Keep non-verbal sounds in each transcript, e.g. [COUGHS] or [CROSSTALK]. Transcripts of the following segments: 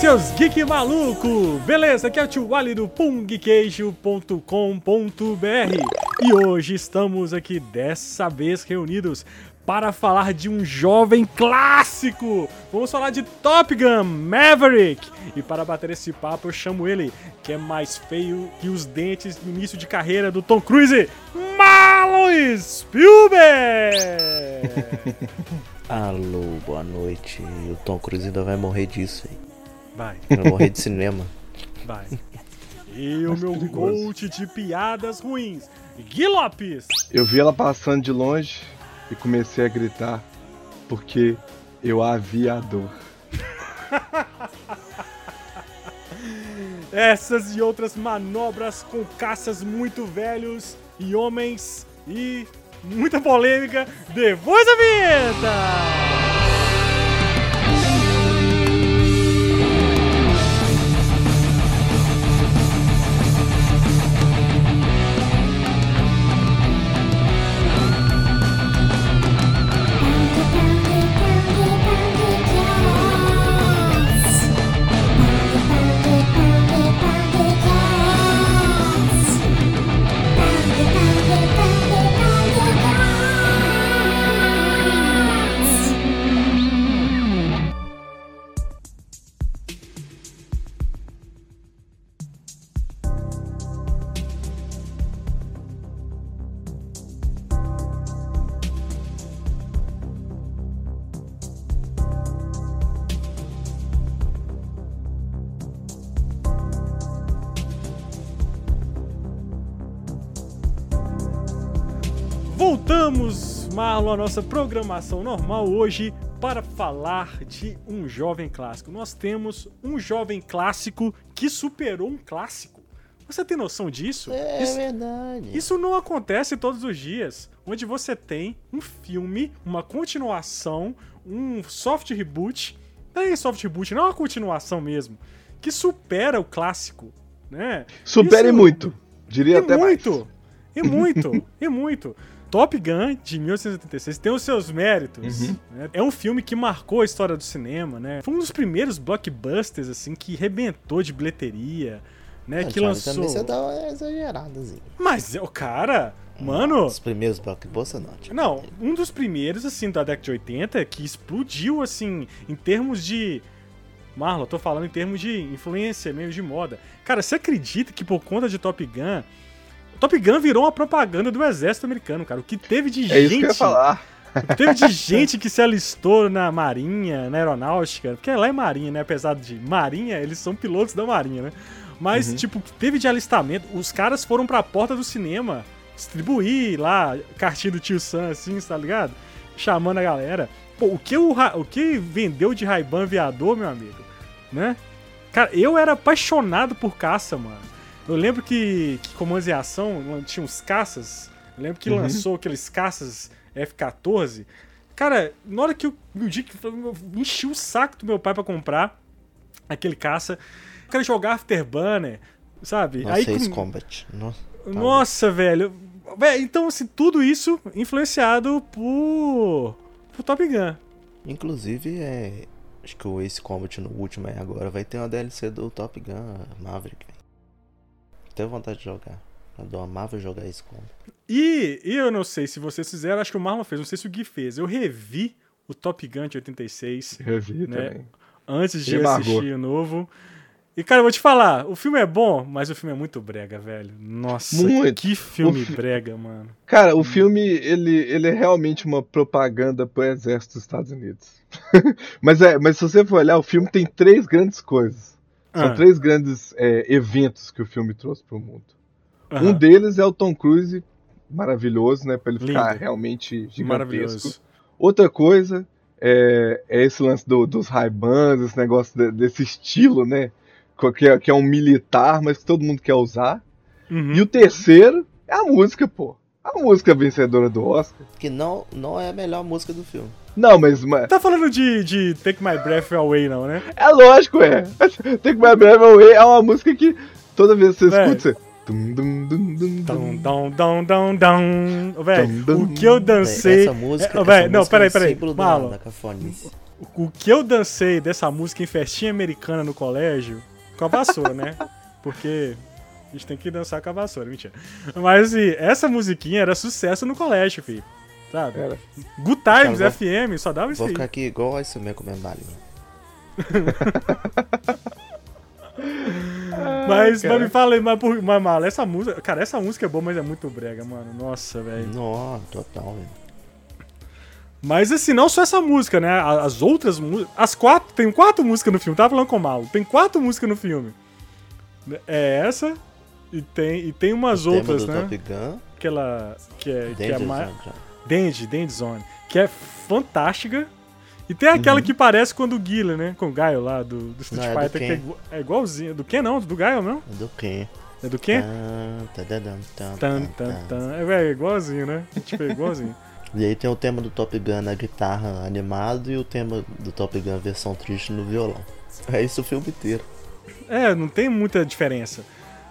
Seus geek maluco? Beleza? Aqui é o tio Wally do pungqueijo.com.br e hoje estamos aqui dessa vez reunidos para falar de um jovem clássico. Vamos falar de Top Gun Maverick. E para bater esse papo eu chamo ele, que é mais feio que os dentes no início de carreira do Tom Cruise, Marlon Spielberg. [LAUGHS] Alô, boa noite. O Tom Cruise ainda vai morrer disso aí. Vai, Vai morrer de cinema. vai. E o meu coach de piadas ruins, Gui Lopes. Eu vi ela passando de longe e comecei a gritar porque eu havia a dor. [LAUGHS] Essas e outras manobras com caças muito velhos e homens e muita polêmica depois da vinheta! Marlon, à nossa programação normal hoje para falar de um jovem clássico. Nós temos um jovem clássico que superou um clássico. Você tem noção disso? É Isso- verdade. Isso não acontece todos os dias, onde você tem um filme, uma continuação, um soft reboot, não é soft reboot, não é uma continuação mesmo, que supera o clássico, né? Supere Isso- muito, diria E até muito, mais. e muito, e muito. [LAUGHS] Top Gun, de 1986, tem os seus méritos. Uhum. né? É um filme que marcou a história do cinema, né? Foi um dos primeiros blockbusters, assim, que rebentou de bilheteria, né? Ah, que Thiago, lançou... Também você dá uma exageradazinha. Mas, o cara, mano... Os primeiros blockbusters não. Thiago. Não, um dos primeiros, assim, da década de 80 que explodiu, assim, em termos de. Marlon, eu tô falando em termos de influência, meio de moda. Cara, você acredita que por conta de Top Gun. Top Gun virou uma propaganda do exército americano, cara. O que teve de É isso gente. que eu ia falar. O que teve de gente que se alistou na marinha, na aeronáutica. Porque lá é marinha, né? Apesar de marinha, eles são pilotos da marinha, né? Mas, Uhum. tipo, teve de alistamento. Os caras foram pra porta do cinema distribuir lá cartinha do tio Sam, assim, tá ligado? Chamando a galera. Pô, o que, o, o que vendeu de Ray-Ban viador, meu amigo, né? Cara, eu era apaixonado por caça, mano. Eu lembro que, que Comandos em Ação tinha uns caças. Eu lembro que Uhum. lançou aqueles caças F-14. Cara, na hora que eu, no dia que eu enchi o saco do meu pai pra comprar aquele caça, eu quero jogar Afterburner, sabe? Nossa, Aí Ace com- Combat. Nossa, tá nossa, velho. Véi, Então, assim, tudo isso influenciado por, por Top Gun. Inclusive, é. Acho que o Ace Combat no último aí agora vai ter uma DLC do Top Gun Maverick, velho. Tenho vontade de jogar. Eu amável jogar Ace Combat. E, e eu não sei se vocês fizeram, acho que o Marlon fez, não sei se o Gui fez. Eu revi o Top Gun de 86 Eu vi Né? também. antes de assistir o novo. E, cara, eu vou te falar, o filme é bom, mas o filme é muito brega, velho. Nossa, Muito. que filme fi- brega, mano. Cara, o filme, ele, ele é realmente uma propaganda pro exército dos Estados Unidos. [LAUGHS] mas, é, mas se você for olhar, o filme tem três grandes coisas. São Ah, três grandes é, eventos que o filme trouxe pro mundo. aham. Um deles é o Tom Cruise, maravilhoso, né? Pra ele ficar Lindo. realmente gigantesco. Maravilhoso. Outra coisa é, é esse lance do- dos Ray-Bans, esse negócio de- desse estilo, né? Que é, que é um militar, mas que todo mundo quer usar. Uhum. E o terceiro é a música, pô. A música vencedora do Oscar. Que não, não é a melhor música do filme. Não, mas, mas Tá falando de, de Take My Breath Away, não, né? é lógico, é. [LAUGHS] Que My Brave Away é uma música que toda vez que você Véi. escuta, você. Dum, dum, dum, dum, dum. Véi, Dum, dum. o que eu Véi, dancei. Essa música. É, véi, essa não, música peraí, é um peraí. da, da o, o que eu dancei dessa música em festinha americana no colégio, com a vassoura, né? [LAUGHS] Porque a gente tem que dançar com a vassoura, mentira. Mas assim, essa musiquinha era sucesso no colégio, filho. Sabe? Era. Good Times Cara, vou- FM, só dava isso Vou aí. ficar aqui igual esse mesmo comendo balinha. [LAUGHS] Mas, cara. mas me fala aí, mas, por- mas Mala, essa música. Cara, essa música é boa, mas é muito brega, mano. Nossa, velho. Nossa, total, velho. Mas assim, não só essa música, né? As outras músicas. As quatro. Tem quatro músicas no filme. Tava falando com o Malo. Tem quatro músicas no filme. É essa. E tem, e tem umas O outras, né? Top Gun, Aquela. Que é, que é mais. Dandy, Dandy Zone. Que é fantástica. E tem aquela que parece quando o Guile, né? Com o Gaio lá do, do Street Não, é do Fighter, que é, é igualzinho. Do que não? Do Gaio não? Do quê? É do tan, tan, tan. tan. É, é igualzinho, né? Tipo, é igualzinho. [LAUGHS] E aí tem o tema do Top Gun na guitarra animado e o tema do Top Gun versão triste no violão. É isso o filme inteiro. É, não tem muita diferença.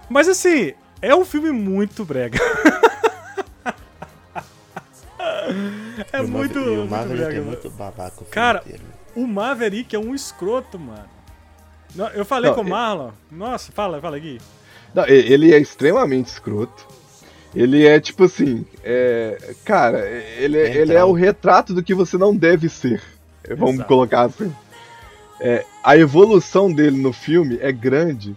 Mas assim, é um filme muito brega. [LAUGHS] é o muito, Maverick- e o muito Maverick brega. é mano. muito babaca o Cara, inteiro. O Maverick é um escroto, mano. Não, Eu falei Não, com o Marlon. Nossa, fala, fala aqui. Não, ele é extremamente escroto. Ele é tipo assim, é, cara, ele, é- ele é o retrato do que você não deve ser. Vamos Exato. colocar assim. É, a evolução dele no filme é grande,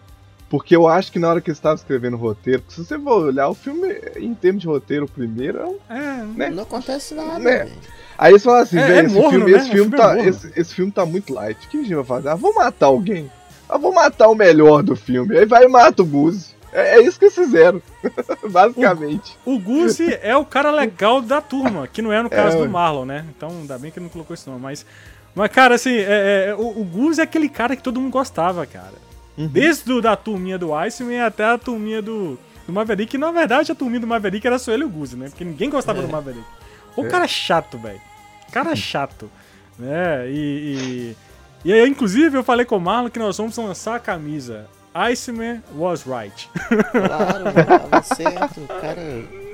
porque eu acho que na hora que ele estava escrevendo o roteiro, se você for olhar o filme em termos de roteiro, o primeiro é um É, né? Não acontece nada, Né? Aí você fala assim, É- velho, é esse, morno, filme, né? esse, O filme filme é tá, esse, esse filme tá muito light. O que a gente vai fazer? Ah, vou matar alguém. Ah, vou matar o melhor do filme. Aí vai e mata o Buzzi. É, é isso que eles fizeram, [LAUGHS] basicamente. o Guzzi é o cara legal da turma, que não é no caso É, do ué. Marlon, né? Então ainda bem que ele não colocou isso não, mas... Mas, cara, assim, é, é, o, o Guzzi é aquele cara que todo mundo gostava, cara. Uhum. Desde o, da turminha do Iceman até a turminha do, do Maverick. Que, na verdade, a turminha do Maverick era só ele e o Guzzi, né? Porque ninguém gostava É. do Maverick. O É. cara chato, velho. Cara chato. Né? E, e, e aí, inclusive, eu falei com o Marlon que nós vamos lançar a camisa Iceman was right. Claro, mano, tava [LAUGHS] certo. O cara,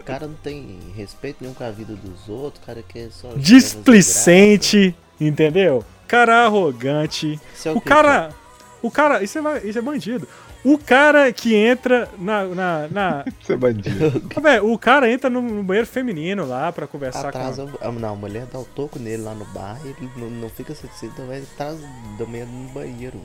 o cara não tem respeito nenhum com a vida dos outros. O cara quer só. Displicente, entendeu? Cara arrogante. Isso é o O quê, cara. O cara. Isso é, isso é bandido. O cara que entra na. na, na [LAUGHS] Você é bandido. Velho, o cara entra no, no banheiro feminino lá pra conversar Atrás, com. a, não, a mulher dá o toco nele lá no bar e ele não, não fica satisfeito, então vai atrás da mulher no banheiro.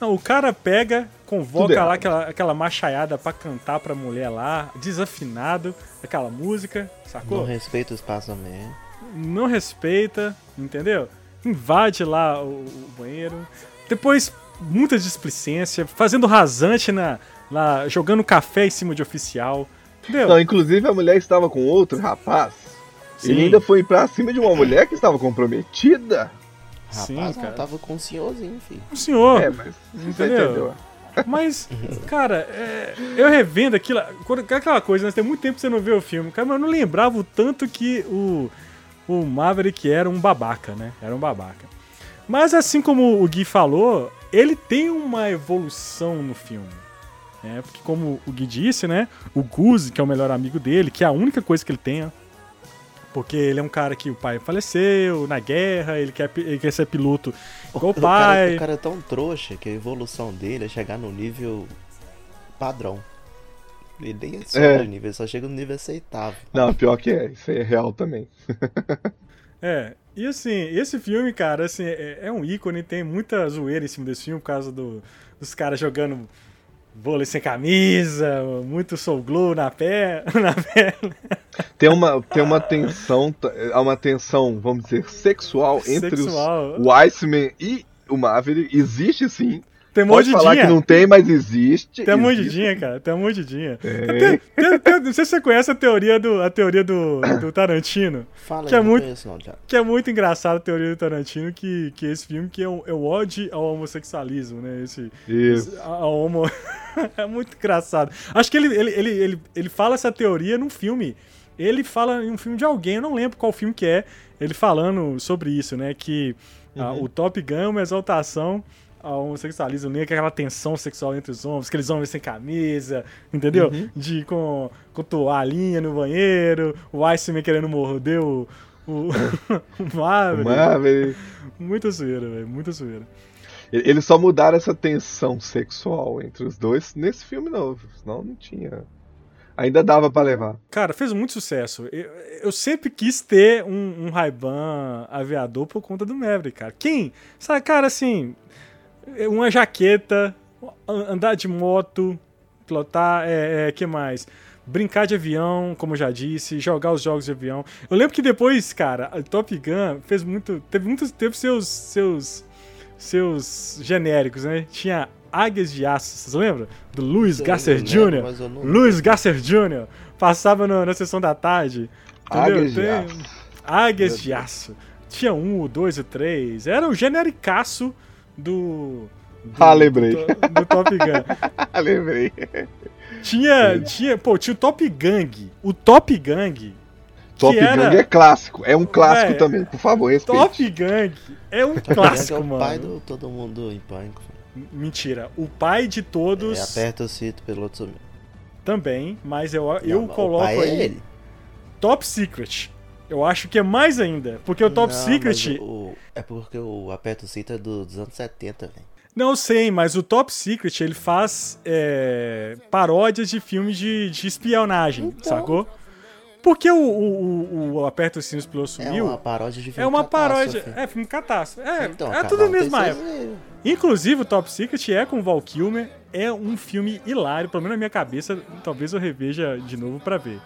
Não, o cara pega, Tudo convoca errado. lá aquela, aquela machaiada pra cantar pra mulher lá, desafinado, aquela música, sacou? Não respeita o espaço da mulher. não respeita, entendeu? Invade lá o, o banheiro. Depois, muita displicência, fazendo rasante na, lá, jogando café em cima de oficial. Entendeu? Não, inclusive a mulher estava com outro rapaz. Sim. Ele ainda foi pra cima de uma mulher que estava comprometida. Sim, Rapaz, cara. ela tava com um senhorzinho, filho. O senhor. É, mas você Entendeu? entendeu. Mas, cara, é, eu revendo aquilo. quando- Aquela coisa, né? Tem muito tempo que você não vê o filme. Cara, mas eu não lembrava o tanto que o, o Maverick era um babaca, né? Era um babaca. Mas assim como o Gui falou, ele tem uma evolução no filme. Né? Porque como o Gui disse, né? O Goose, que é o melhor amigo dele, que é a única coisa que ele tem, ó, porque ele é um cara que o pai faleceu na guerra, ele quer, ele quer ser piloto igual o O cara, pai. o cara é tão trouxa que a evolução dele é chegar no nível padrão. Ele nem sobe É. o nível, ele só chega no nível aceitável. Não, pior que é, isso aí é real também. [LAUGHS] É, e assim, esse filme, cara, assim, é, é um ícone, tem muita zoeira em cima desse filme por causa do- dos caras jogando vôlei sem camisa, muito soul glow na pé, [LAUGHS] na perna. Tem uma, tem uma tensão, há uma tensão, vamos dizer, sexual entre Sexual. os, o Iceman e o Maverick. Existe sim. Tem Pode falar mordidinha. que não tem, mas existe. Tem a existe. mordidinha, cara, tem a mordidinha. Tem. Tem- tem- tem- não sei se você conhece a teoria do, a teoria do, do Tarantino, Fala Que é aí, não muito- conheço não, Thiago. que é muito engraçado a teoria do Tarantino, que, que esse filme que é o, é o ode ao homossexualismo, né? Esse, Isso. A, a homo... [LAUGHS] é muito engraçado. Acho que ele, ele, ele, ele, ele fala essa teoria num filme. Ele fala em um filme de alguém, eu não lembro qual filme que é, ele falando sobre isso, né? Que ah, Uhum. o Top Gun é uma exaltação ao homossexualismo, é aquela tensão sexual entre os homens, aqueles homens sem camisa, entendeu? Uhum. De com, com toalhinha no banheiro, o Iceman querendo morder o, o, [LAUGHS] o Maverick. Maverick. Muita zoeira, velho. Muita zoeira. Eles só mudaram essa tensão sexual entre os dois nesse filme novo. Senão não tinha. Ainda dava pra levar. Cara, fez muito sucesso. Eu, eu sempre quis ter um, um Ray-Ban aviador por conta do Maverick, cara. Quem? Sabe, cara, assim, uma jaqueta, andar de moto, pilotar, é, é, que mais? Brincar de avião, como eu já disse, jogar os jogos de avião. Eu lembro que depois, cara, a Top Gun fez muito. Teve muitos. Teve seus. seus. seus genéricos, né? Tinha Águias de Aço, vocês lembram? Do Louis Gasser Jr. Louis Gasser Jr. Passava no, na sessão da tarde. Entendeu? Águias de Aço. Águias de Aço. Tinha um, dois, o três. Era o genericaço do. do ah, lembrei. Do, do Top Gun. [LAUGHS] lembrei. Tinha, tinha, pô, tinha o Top Gang. O Top Gang. Top era... Gang é clássico. É um clássico também, por favor, respeite. Top Gang é um clássico, Gang é o mano. pai do Todo Mundo em Pânico. Mentira. O pai de todos. É, aperta o cinto, piloto sumiu. Também, mas eu, eu Não, coloco o pai aí. É ele. Top Secret. Eu acho que é mais ainda. Porque o Top Não, Secret. o- é porque o Aperta o cinto é do- dos anos 70, velho. Não sei, mas o Top Secret ele faz é, paródias de filmes de, de espionagem, Então. sacou? Porque o, o, o, o Aperta os Sinos Piloto É Sumiu uma paródia de filme é uma paródia. É, filme catástrofe. É, Então, é tudo seus época. Inclusive, o Top Secret é com o Val Kilmer. É um filme hilário, pelo menos na minha cabeça. Talvez eu reveja de novo pra ver.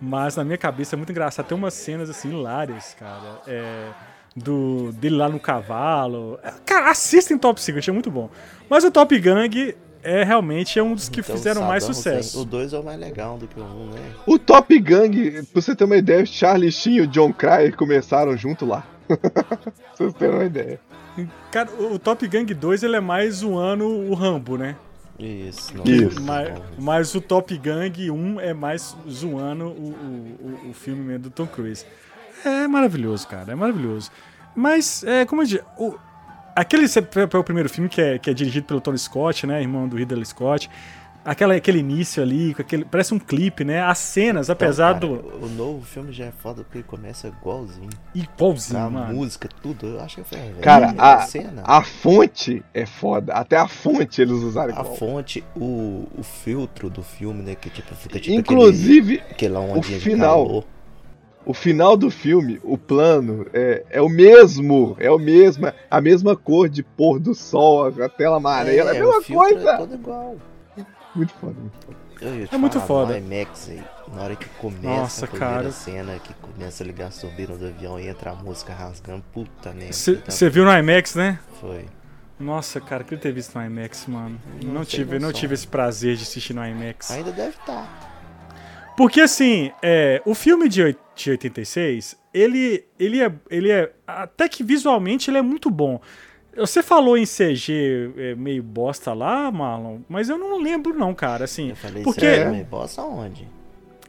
Mas na minha cabeça é muito engraçado. Tem umas cenas assim hilárias, cara. É, do, dele lá no cavalo. É, Cara, assistem Top Secret, é muito bom. Mas o Top Gang é realmente é um dos que Então, fizeram mais sucesso. O 2 é o mais legal do que o 1, um, né? O Top Gang, pra você ter uma ideia, Charlie Sheen e o John Cryer começaram junto lá. [LAUGHS] pra vocês terem uma ideia. Cara, o Top Gang 2 ele é mais zoando o Rambo, né? Isso. Não, Isso. Mas, mas o Top Gang 1 é mais zoando o, o, o- o filme mesmo do Tom Cruise. É maravilhoso, cara, é maravilhoso. Mas, é, como eu disse, o, aquele é o primeiro filme que é, que é dirigido pelo Tony Scott, né, irmão do Ridley Scott. Aquela, aquele início ali, com aquele, parece um clipe, né? As cenas, apesar Então, do. cara, O novo filme já é foda porque ele começa igualzinho. Igualzinho, a mano. música, tudo. Eu acho que foi. velho, Cara, a a, cena. a fonte é foda. Até a fonte eles usaram A igual. fonte, o, o filtro do filme, né? Que tipo, fica tipo Inclusive, aquele, aquela ondinha final. o final do filme, o plano, é, é o mesmo. É o mesmo. A mesma cor de pôr do sol, a tela amarela. É, a o mesma filtro coisa. É todo igual. Muito foda. muito foda. Eu ia te É muito falar, foda. No IMAX aí, na hora que começa Nossa, a primeira cara. cena, que começa a ligar a turbina do avião e entra a música rasgando, puta merda. Você viu no IMAX, né? Foi. Nossa, cara, queria ter visto no IMAX, mano. Não Não, tive, não tive esse prazer de assistir no IMAX. Ainda deve tá. estar. Porque assim, é, o filme de 86, ele, ele, é, ele é. Até que visualmente ele é muito bom. Você falou em CG é, meio bosta lá, Marlon, mas eu não lembro, não, cara. Assim, Eu falei, porque. você é bosta onde?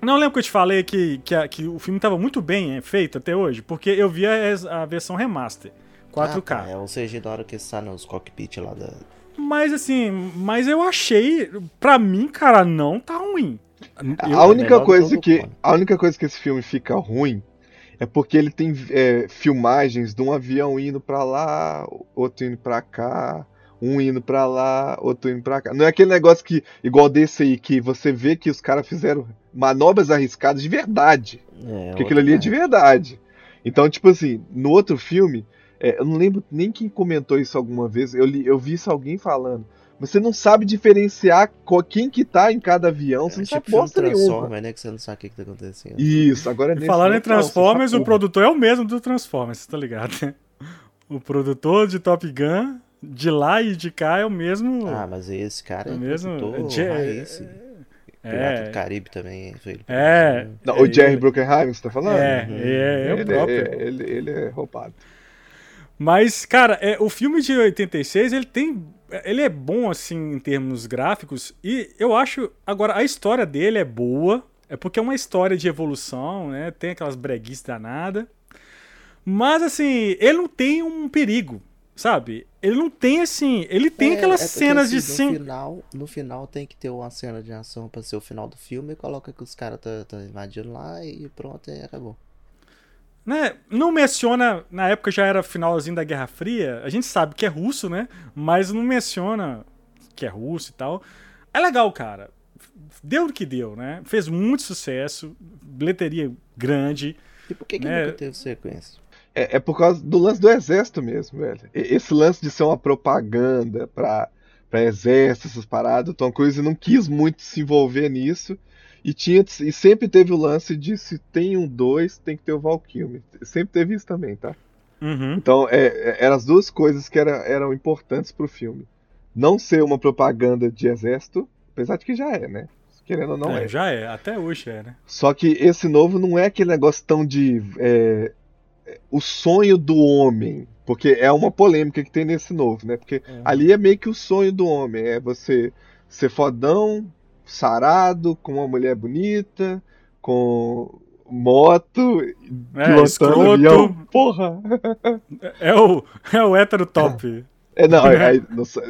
Não lembro que eu te falei que, que, a- que o filme tava muito bem é, feito até hoje, porque eu vi a, a versão remaster, 4K. Ah, tá, é o CG da hora que está nos cockpit lá da. Mas assim, mas eu achei, pra mim, cara, não tá ruim. Eu- a única do coisa que a única coisa que esse filme fica ruim é porque ele tem é, filmagens de um avião indo pra lá, outro indo pra cá, um indo pra lá, outro indo pra cá. Não é aquele negócio que igual desse aí que você vê que os caras fizeram manobras arriscadas de verdade, É, porque aquilo ali é de verdade. Então, tipo assim, no outro filme, é, eu não lembro nem quem comentou isso alguma vez, eu, li, eu vi isso alguém falando. Você não sabe diferenciar quem que tá em cada avião, você não É sabe tipo filme bosta nenhuma. Transformers, né? Que você não sabe o que, que tá acontecendo. Isso, agora é nesse falando em Transformers, sabe o produtor é o mesmo do Transformers, você tá ligado? né? O produtor de Top Gun, de lá e de cá, é o mesmo. Ah, mas esse cara é, É mesmo? produtor Je- raiz. é, Pirata do Caribe também. Foi ele que É. produziu. Não, o É, Jerry ele- Bruckheimer, você tá falando? é, Uhum. é, é o ele, próprio. é, ele, ele é roubado. Mas, cara, é, o filme de 86, ele tem. Ele é bom, assim, em termos gráficos. E eu acho. Agora, a história dele é boa. É porque é uma história de evolução, né? Tem aquelas breguices danadas. Mas, assim, ele não tem um perigo, sabe? Ele não tem, assim. Ele tem É, aquelas é cenas de assim, sim. no final No final tem que ter uma cena de ação pra ser o final do filme e coloca que os caras tá, tá invadindo lá e pronto, e acabou. Né, não menciona, na época já era finalzinho da Guerra Fria, a gente sabe que é russo, né? Mas não menciona que é russo e tal. É legal, cara. Deu o que deu, né? Fez muito sucesso, bilheteria grande. E por que, que né? nunca teve sequência? É, é por causa do lance do exército mesmo, velho. Esse lance de ser uma propaganda pra, pra exército, essas paradas, o Tom Cruise não quis muito se envolver nisso. E, tinha, e sempre teve o lance de se tem um dois, tem que ter o Val Kilmer. Sempre teve isso também, tá? Uhum. Então, é, é- eram as duas coisas que era- eram importantes pro filme. Não ser uma propaganda de exército, apesar de que já é, né? Querendo ou não É, é. Já é, até hoje é, né? Só que esse novo não é aquele negócio tão de. é, é, o sonho do homem. Porque é uma polêmica que tem nesse novo, né? Porque É. ali é meio que o sonho do homem. É você ser fodão, sarado, com uma mulher bonita, com moto, É, pilotando escroto. avião. Porra! É o, é o hétero top. É, não, [LAUGHS] é, é,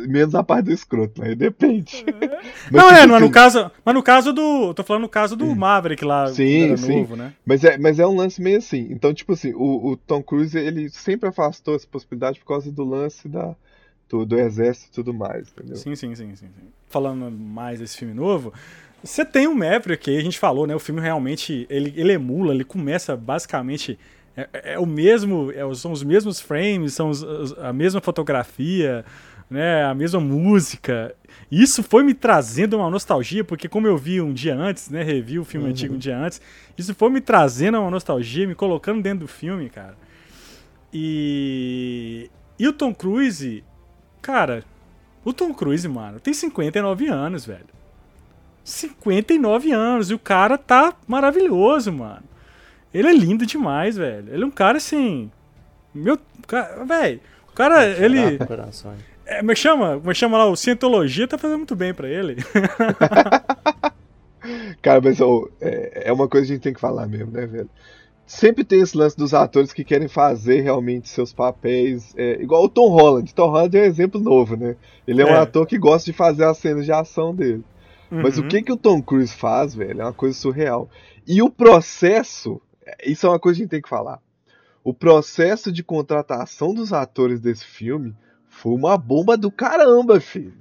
menos a parte do escroto, aí depende. [LAUGHS] Mas, não, tipo é, não é no assim, caso. Mas no caso do. Tô falando no caso do Maverick lá, Sim, sim. novo, né? Mas é, mas é um lance meio assim. Então, tipo assim, o, o Tom Cruise, ele sempre afastou essa possibilidade por causa do lance da, do, exército e tudo mais, entendeu? Sim, sim, sim, sim, sim. Falando mais desse filme novo, você tem o Maverick, aí a gente falou, né? O filme realmente, ele, ele emula, ele começa basicamente... É, é o mesmo, é, são os mesmos frames, são os- a mesma fotografia, né? A mesma música. Isso foi me trazendo uma nostalgia, porque como eu vi um dia antes, né? Revi o filme antigo um dia antes, isso foi me trazendo uma nostalgia, me colocando dentro do filme, cara. E... E o Tom Cruise, cara, o Tom Cruise, mano, tem 59 anos, velho. 59 anos. E o cara tá maravilhoso, mano. Ele é lindo demais, velho. Ele é um cara assim. Meu. Cara, velho. O cara, ele. Coração. É, como é chama? Como é chama lá? O Cientologia tá fazendo muito bem pra ele. [LAUGHS] Cara, mas ô, é, é uma coisa que a gente tem que falar mesmo, né, velho? Sempre tem esse lance dos atores que querem fazer realmente seus papéis. é, igual o Tom Holland. Tom Holland é um exemplo novo, né? Ele é um É. ator que gosta de fazer as cenas de ação dele. Mas o Uhum. que, que o Tom Cruise faz, velho, é uma coisa surreal. E o processo, isso é uma coisa que a gente tem que falar. O processo de contratação dos atores desse filme foi uma bomba do caramba, filho.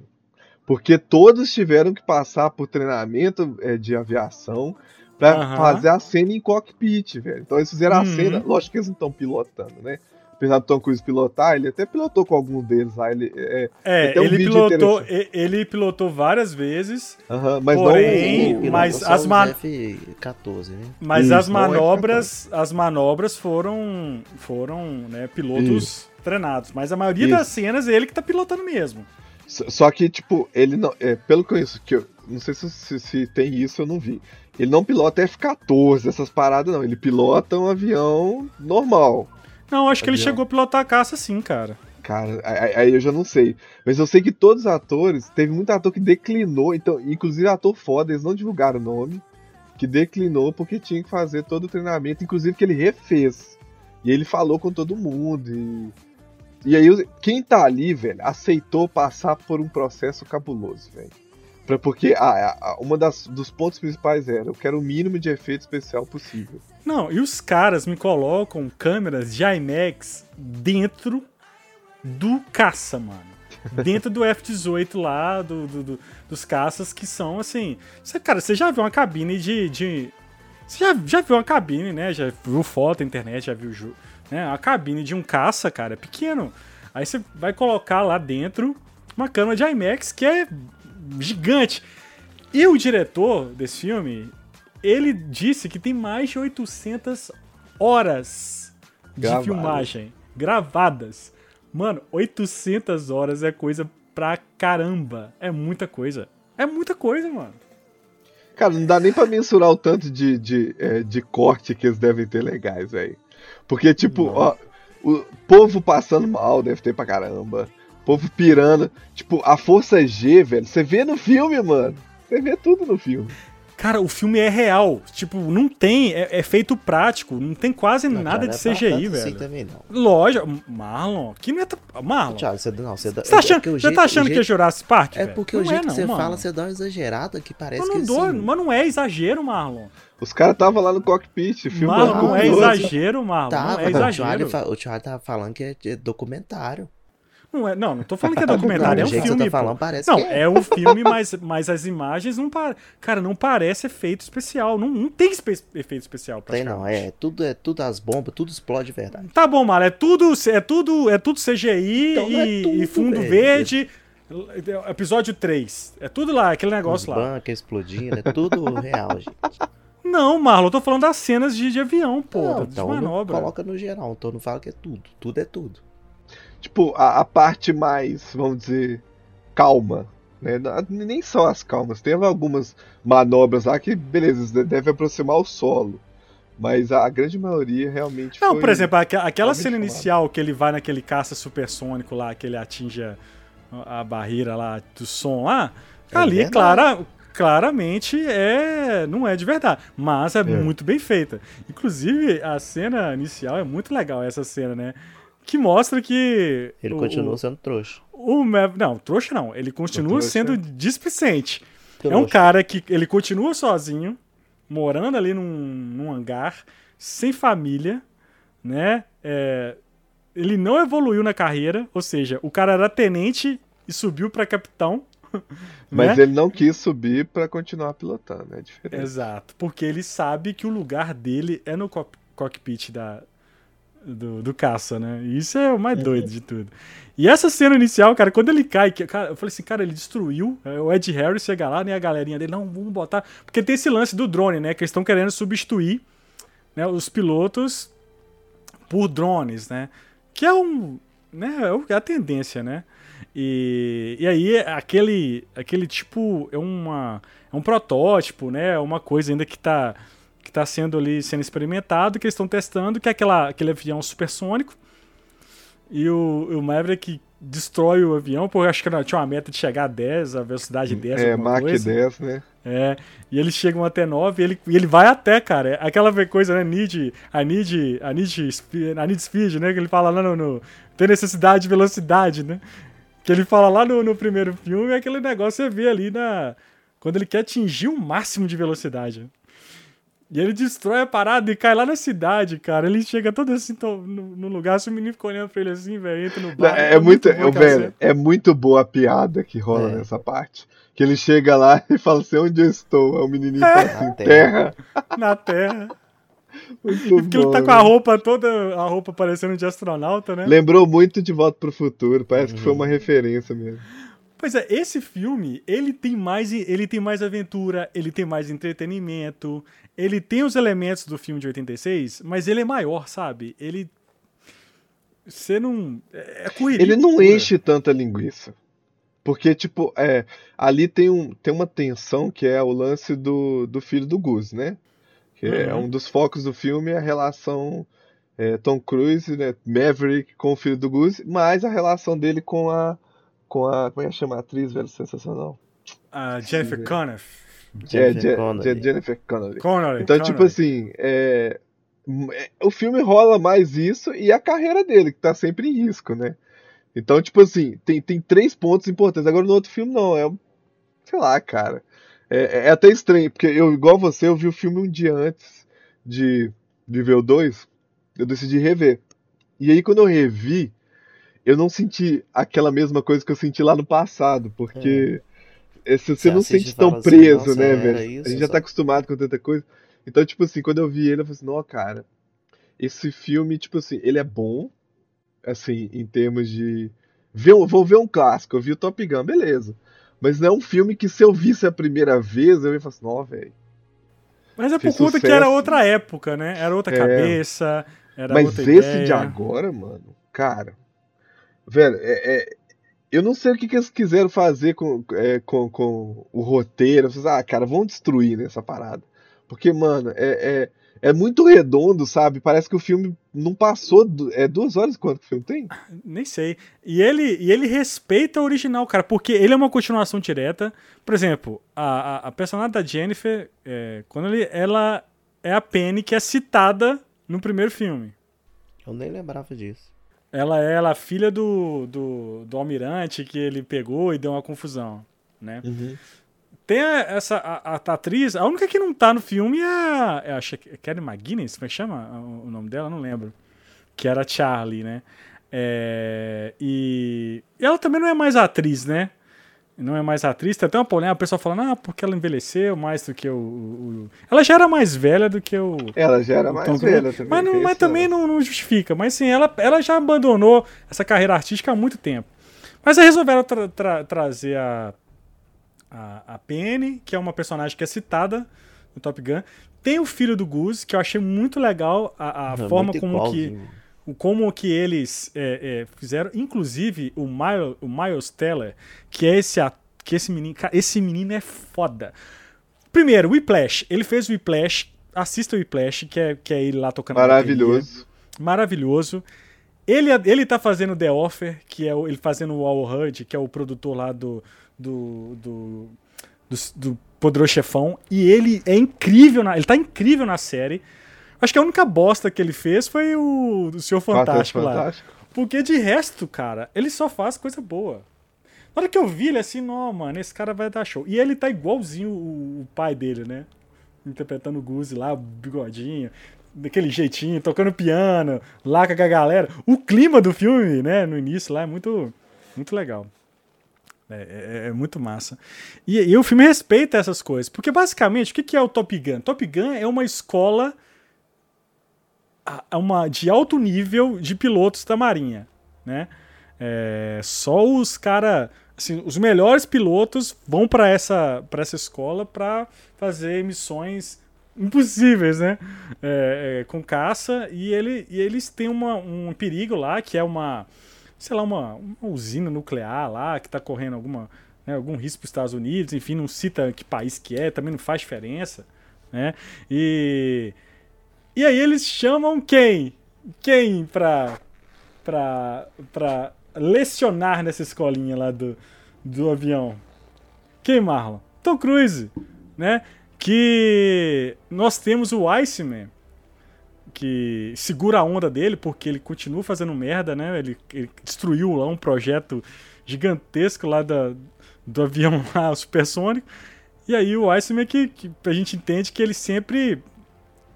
Porque todos tiveram que passar por treinamento é, de aviação pra Aham. fazer a cena em cockpit, velho. Então eles fizeram a Uhum. cena, lógico que eles não estão pilotando, né? Apesar do Tom Cruise pilotar, ele até pilotou com algum deles lá. Ele, é, É, tem um ele pilotou, ele pilotou várias vezes, aham, mas Porém, não. mas as os man- F-14, né? mas Isso, as é manobras, as manobras foram foram, né, pilotos treinados, mas a maioria Isso. das cenas é ele que tá pilotando mesmo. Só que, tipo, ele não. É, pelo que eu que eu não sei se, se, se tem isso, eu não vi. Ele não pilota F-14, essas paradas, não. Ele pilota um avião normal. Não, acho que ele Avião. chegou a pilotar a caça sim, cara. Cara, aí eu já não sei. Mas eu sei que todos os atores, teve muito ator que declinou, então, inclusive ator foda, eles não divulgaram o nome, que declinou porque tinha que fazer todo o treinamento, inclusive que ele refez. E ele falou com todo mundo. E, e aí, quem tá ali, velho, aceitou passar por um processo cabuloso, velho. Pra- Porque a, a, uma das, dos pontos principais era, eu quero o mínimo de efeito especial possível. Não, e os caras me colocam câmeras de IMAX dentro do caça, mano. [LAUGHS] Dentro do F-18 lá, do, do- do- dos caças que são assim. Você, cara, você já viu uma cabine de. de você já, já viu uma cabine, né? Já viu foto na internet, já viu. Né? A cabine de um caça, cara, é pequeno. Aí você vai colocar lá dentro uma câmera de IMAX que é gigante. E o diretor desse filme, ele disse que tem mais de 800 horas de filmagem gravadas. Mano, 800 horas é coisa pra caramba. É muita coisa. É muita coisa, mano. Cara, não dá nem pra mensurar o tanto de, de, é, de corte que eles devem ter legais, velho. Porque, tipo, ó, o povo passando mal deve ter pra caramba. Povo pirando. Tipo, a Força G, velho, você vê no filme, mano. Você vê tudo no filme. Cara, o filme é real. Tipo, não tem. É, é feito prático. Não tem quase Não, nada Thiago, de é CGI, tanto velho. assim também não. Lógico. Marlon. Que não é. Marlon. Thiago, você, não, você, Você tá achando, porque o você jeito- tá o achando que é jeito- Jurassic Park? É velho? porque Não o jeito não, que você Marlon. fala, você dá uma exagerada que parece Mas não, que dou, assim, mas não é exagero, Marlon. Os caras estavam lá no cockpit, filmando. Marlon, não é exagero, Marlon. Tava, não é o exagero. Thiago, fa- o Thiago tava falando que é, é documentário. Não, é, não, não tô falando que é [LAUGHS] documentário, Não, é um que filme. pô. falando, parece não, que é. é um filme, mas, mas as imagens não parecem. Cara, não parece efeito especial. Não, não tem espe- efeito especial. Tem não, é tudo, é tudo as bombas, tudo explode de verdade. Tá bom, Marlon. É tudo, é tudo, é tudo CGI Então é e, tudo, e fundo velho. verde. Episódio 3. É tudo lá, aquele Os negócio lá. bancos explodindo, é tudo [LAUGHS] real, gente. Não, Marlon, eu tô falando das cenas de, de avião, pô. não, então não manobra. coloca no geral, então não fala que é tudo. Tudo é tudo. Tipo, a, a parte mais, vamos dizer, calma. Né? Nem só as calmas. Teve algumas manobras lá que, beleza, deve aproximar o solo. Mas a, grande maioria realmente Não, por exemplo, aque- aquela cena chamar. inicial que ele vai naquele caça supersônico lá, que ele atinge a, a barreira lá do som lá, É ali, verdade. clara, claramente, é não é de verdade, mas é, muito bem feita. Inclusive, a cena inicial é muito legal, essa cena, né? Que mostra que. Ele o- continua sendo trouxa. o Mav- Não, trouxa não. Ele continua trouxa. sendo displicente. É um Trouxa. cara que ele continua sozinho, morando ali num, num hangar, sem família, né? É, ele não evoluiu na carreira, ou seja, o cara era tenente e subiu pra capitão. [LAUGHS] Mas né? ele não quis subir pra continuar pilotando, é diferente. Exato, porque ele sabe que o lugar dele é no cock- cockpit da, do, do caça, né? E isso é o mais doido de tudo. E essa cena inicial, cara, quando ele cai, que, cara, eu falei assim, cara, ele destruiu. é, O Ed Harris chega lá, né? A galerinha dele, não, vamos botar. Porque tem esse lance do drone, né? Que eles estão querendo substituir né, os pilotos por drones, né? Que é um. Né, é é a tendência, né? E, e aí, aquele, aquele tipo. É, uma, é um protótipo, né? É uma coisa ainda que tá, que tá sendo ali sendo experimentado, que eles estão testando, que é aquela, aquele avião supersônico. E o, o Maverick destrói o avião, porque acho que não, tinha uma meta de chegar a 10, a velocidade 10, É, alguma Mach coisa. 10, né? É, e eles chegam até 9 e ele, e ele vai até, cara. É Aquela coisa, né? Need, a need, a need, speed, a need speed, né? Que ele fala lá no, no- Tem necessidade de velocidade, né? Que ele fala lá no, no primeiro filme, é aquele negócio que você vê ali na. Quando ele quer atingir o máximo de velocidade. E ele destrói a parada e cai lá na cidade, cara. Ele chega todo assim no, no lugar, se o menino fica olhando pra ele assim, velho, entra no bar. É, é muito, boa é, aquela velho, é muito boa a piada que rola É. nessa parte. Que ele chega lá [LAUGHS] e fala assim, onde eu estou? Aí o menininho fala assim, Na terra. Na terra. [LAUGHS] Muito Porque ele tá bom, com a roupa toda, a roupa parecendo de astronauta, né? Lembrou muito de Volta pro Futuro, parece que foi Uhum. uma referência mesmo. Pois é, esse filme, ele tem mais ele tem mais aventura, ele tem mais entretenimento, ele tem os elementos do filme de 86, mas ele é maior, sabe? Ele você não é é correria. Ele não enche tanta linguiça. Porque, tipo, é, ali tem, um, tem uma tensão que é o lance do, do filho do Gus, né? Que é Uhum. um dos focos do filme, é a relação é, Tom Cruise, né, Maverick com o filho do Gus, mas a relação dele com a. Com a. Como é que chama a atriz, velho? Sensacional. A Jennifer. Connelly. É, Jennifer Connelly. Je- Jennifer Connelly. Connelly. Então, tipo Connelly. assim, é, é, o filme rola mais isso e a carreira dele, que tá sempre em risco, né? Então, tipo assim, tem, tem três pontos importantes. Agora no outro filme, não, é. Sei lá, cara. É, é até estranho, porque eu, igual você, eu vi o filme um dia antes de, de ver o 2, eu decidi rever. E aí, quando eu revi, eu não senti aquela mesma coisa que eu senti lá no passado, porque é, se você Você não sente tão assim, preso, "Nossa, né, velho? isso, a gente já só- tá acostumado com tanta coisa. Então, tipo assim, quando eu vi ele, eu falei assim, não, cara, esse filme, tipo assim, ele é bom, assim, em termos de. Ver, um- vou ver um clássico, eu vi o Top Gun, beleza. Mas não é um filme que se eu visse a primeira vez, eu ia falar assim, não, velho. Mas é por conta que sucesso. era outra época, né? Era outra É. cabeça, era Mas outra esse ideia. de agora, mano, cara. Velho, é, é- eu não sei o que, que eles quiseram fazer com, é, com, com o roteiro. Eu falei, ah, cara, vamos destruir nessa parada. Porque, mano, é, é, é muito redondo, sabe? Parece que o filme não passou. du- É duas horas quanto que o filme tem? [LAUGHS] Nem sei. E ele, e ele respeita o original, cara, porque ele é uma continuação direta. Por exemplo, a, a, a personagem da Jennifer, é, quando ele, ela é a Penny que é citada no primeiro filme. Eu nem lembrava disso. Ela é ela, a filha do, do, do almirante que ele pegou e deu uma confusão, né? Tem a- essa a, a atriz, a única que não tá no filme é a, é a Kelly McGuinness, como é que chama o, o nome dela? Não lembro. Que era Charlie, né? É, e, e ela também não é mais atriz, né? Não é mais atriz. Tem até uma polêmica, o pessoal falando, ah, porque ela envelheceu mais do que o. o- o- Ela já era mais velha do que o. Ela já era mais Tom velha também. Mas, não- mas também não, não justifica. Mas sim, ela, ela já abandonou essa carreira artística há muito tempo. Mas aí resolveram tra- tra- trazer a, a, a Penny, que é uma personagem que é citada no Top Gun. Tem o filho do Goose, que eu achei muito legal a, a É forma como que, igualzinho. o como que eles é, é, fizeram. Inclusive, o Miles, o Miles Teller, que é esse, que esse menino. cara, esse menino é foda. Primeiro, Whiplash. Ele fez o Whiplash. Assista o Whiplash, que é, que é ele lá tocando Maravilhoso. maravilhoso. Ele, ele tá fazendo The Offer, que é o- ele fazendo o Al Hurd, que é o produtor lá do do, do, do, do Poderoso Chefão, e ele é incrível, na, ele tá incrível na série. Acho que a única bosta que ele fez foi o, o Senhor Fantástico lá. Fantástico. Porque de resto, cara, ele só faz coisa boa. Na hora que eu vi ele assim, não, mano, esse cara vai dar show. E ele tá igualzinho o, o pai dele, né? Interpretando o Guzi lá, bigodinho, daquele jeitinho, tocando piano, lá com a galera. O clima do filme, né, no início lá é muito, muito legal. É, é- é muito massa. E, e o filme respeita essas coisas. Porque basicamente, o que, que é o Top Gun? Top Gun é uma escola uma, de alto nível de pilotos da Marinha. Né? É, só os cara, assim, os melhores pilotos vão para essa, pra essa escola para fazer missões impossíveis, né? É, é, com caça e, ele, e eles têm uma, um perigo lá que é uma, sei lá, uma, uma usina nuclear lá que tá correndo alguma, né, algum risco para os Estados Unidos, enfim, não cita que país que é, também não faz diferença, né? E e aí eles chamam quem? Quem pra pra, pra lecionar nessa escolinha lá do, do avião? Quem, Marlon? Tom Cruise, né? Que nós temos o Iceman, que segura a onda dele, porque ele continua fazendo merda, né? Ele, ele destruiu lá um projeto gigantesco lá da, do avião [LAUGHS] lá, supersônico. E aí o Iceman que, que a gente entende que ele sempre,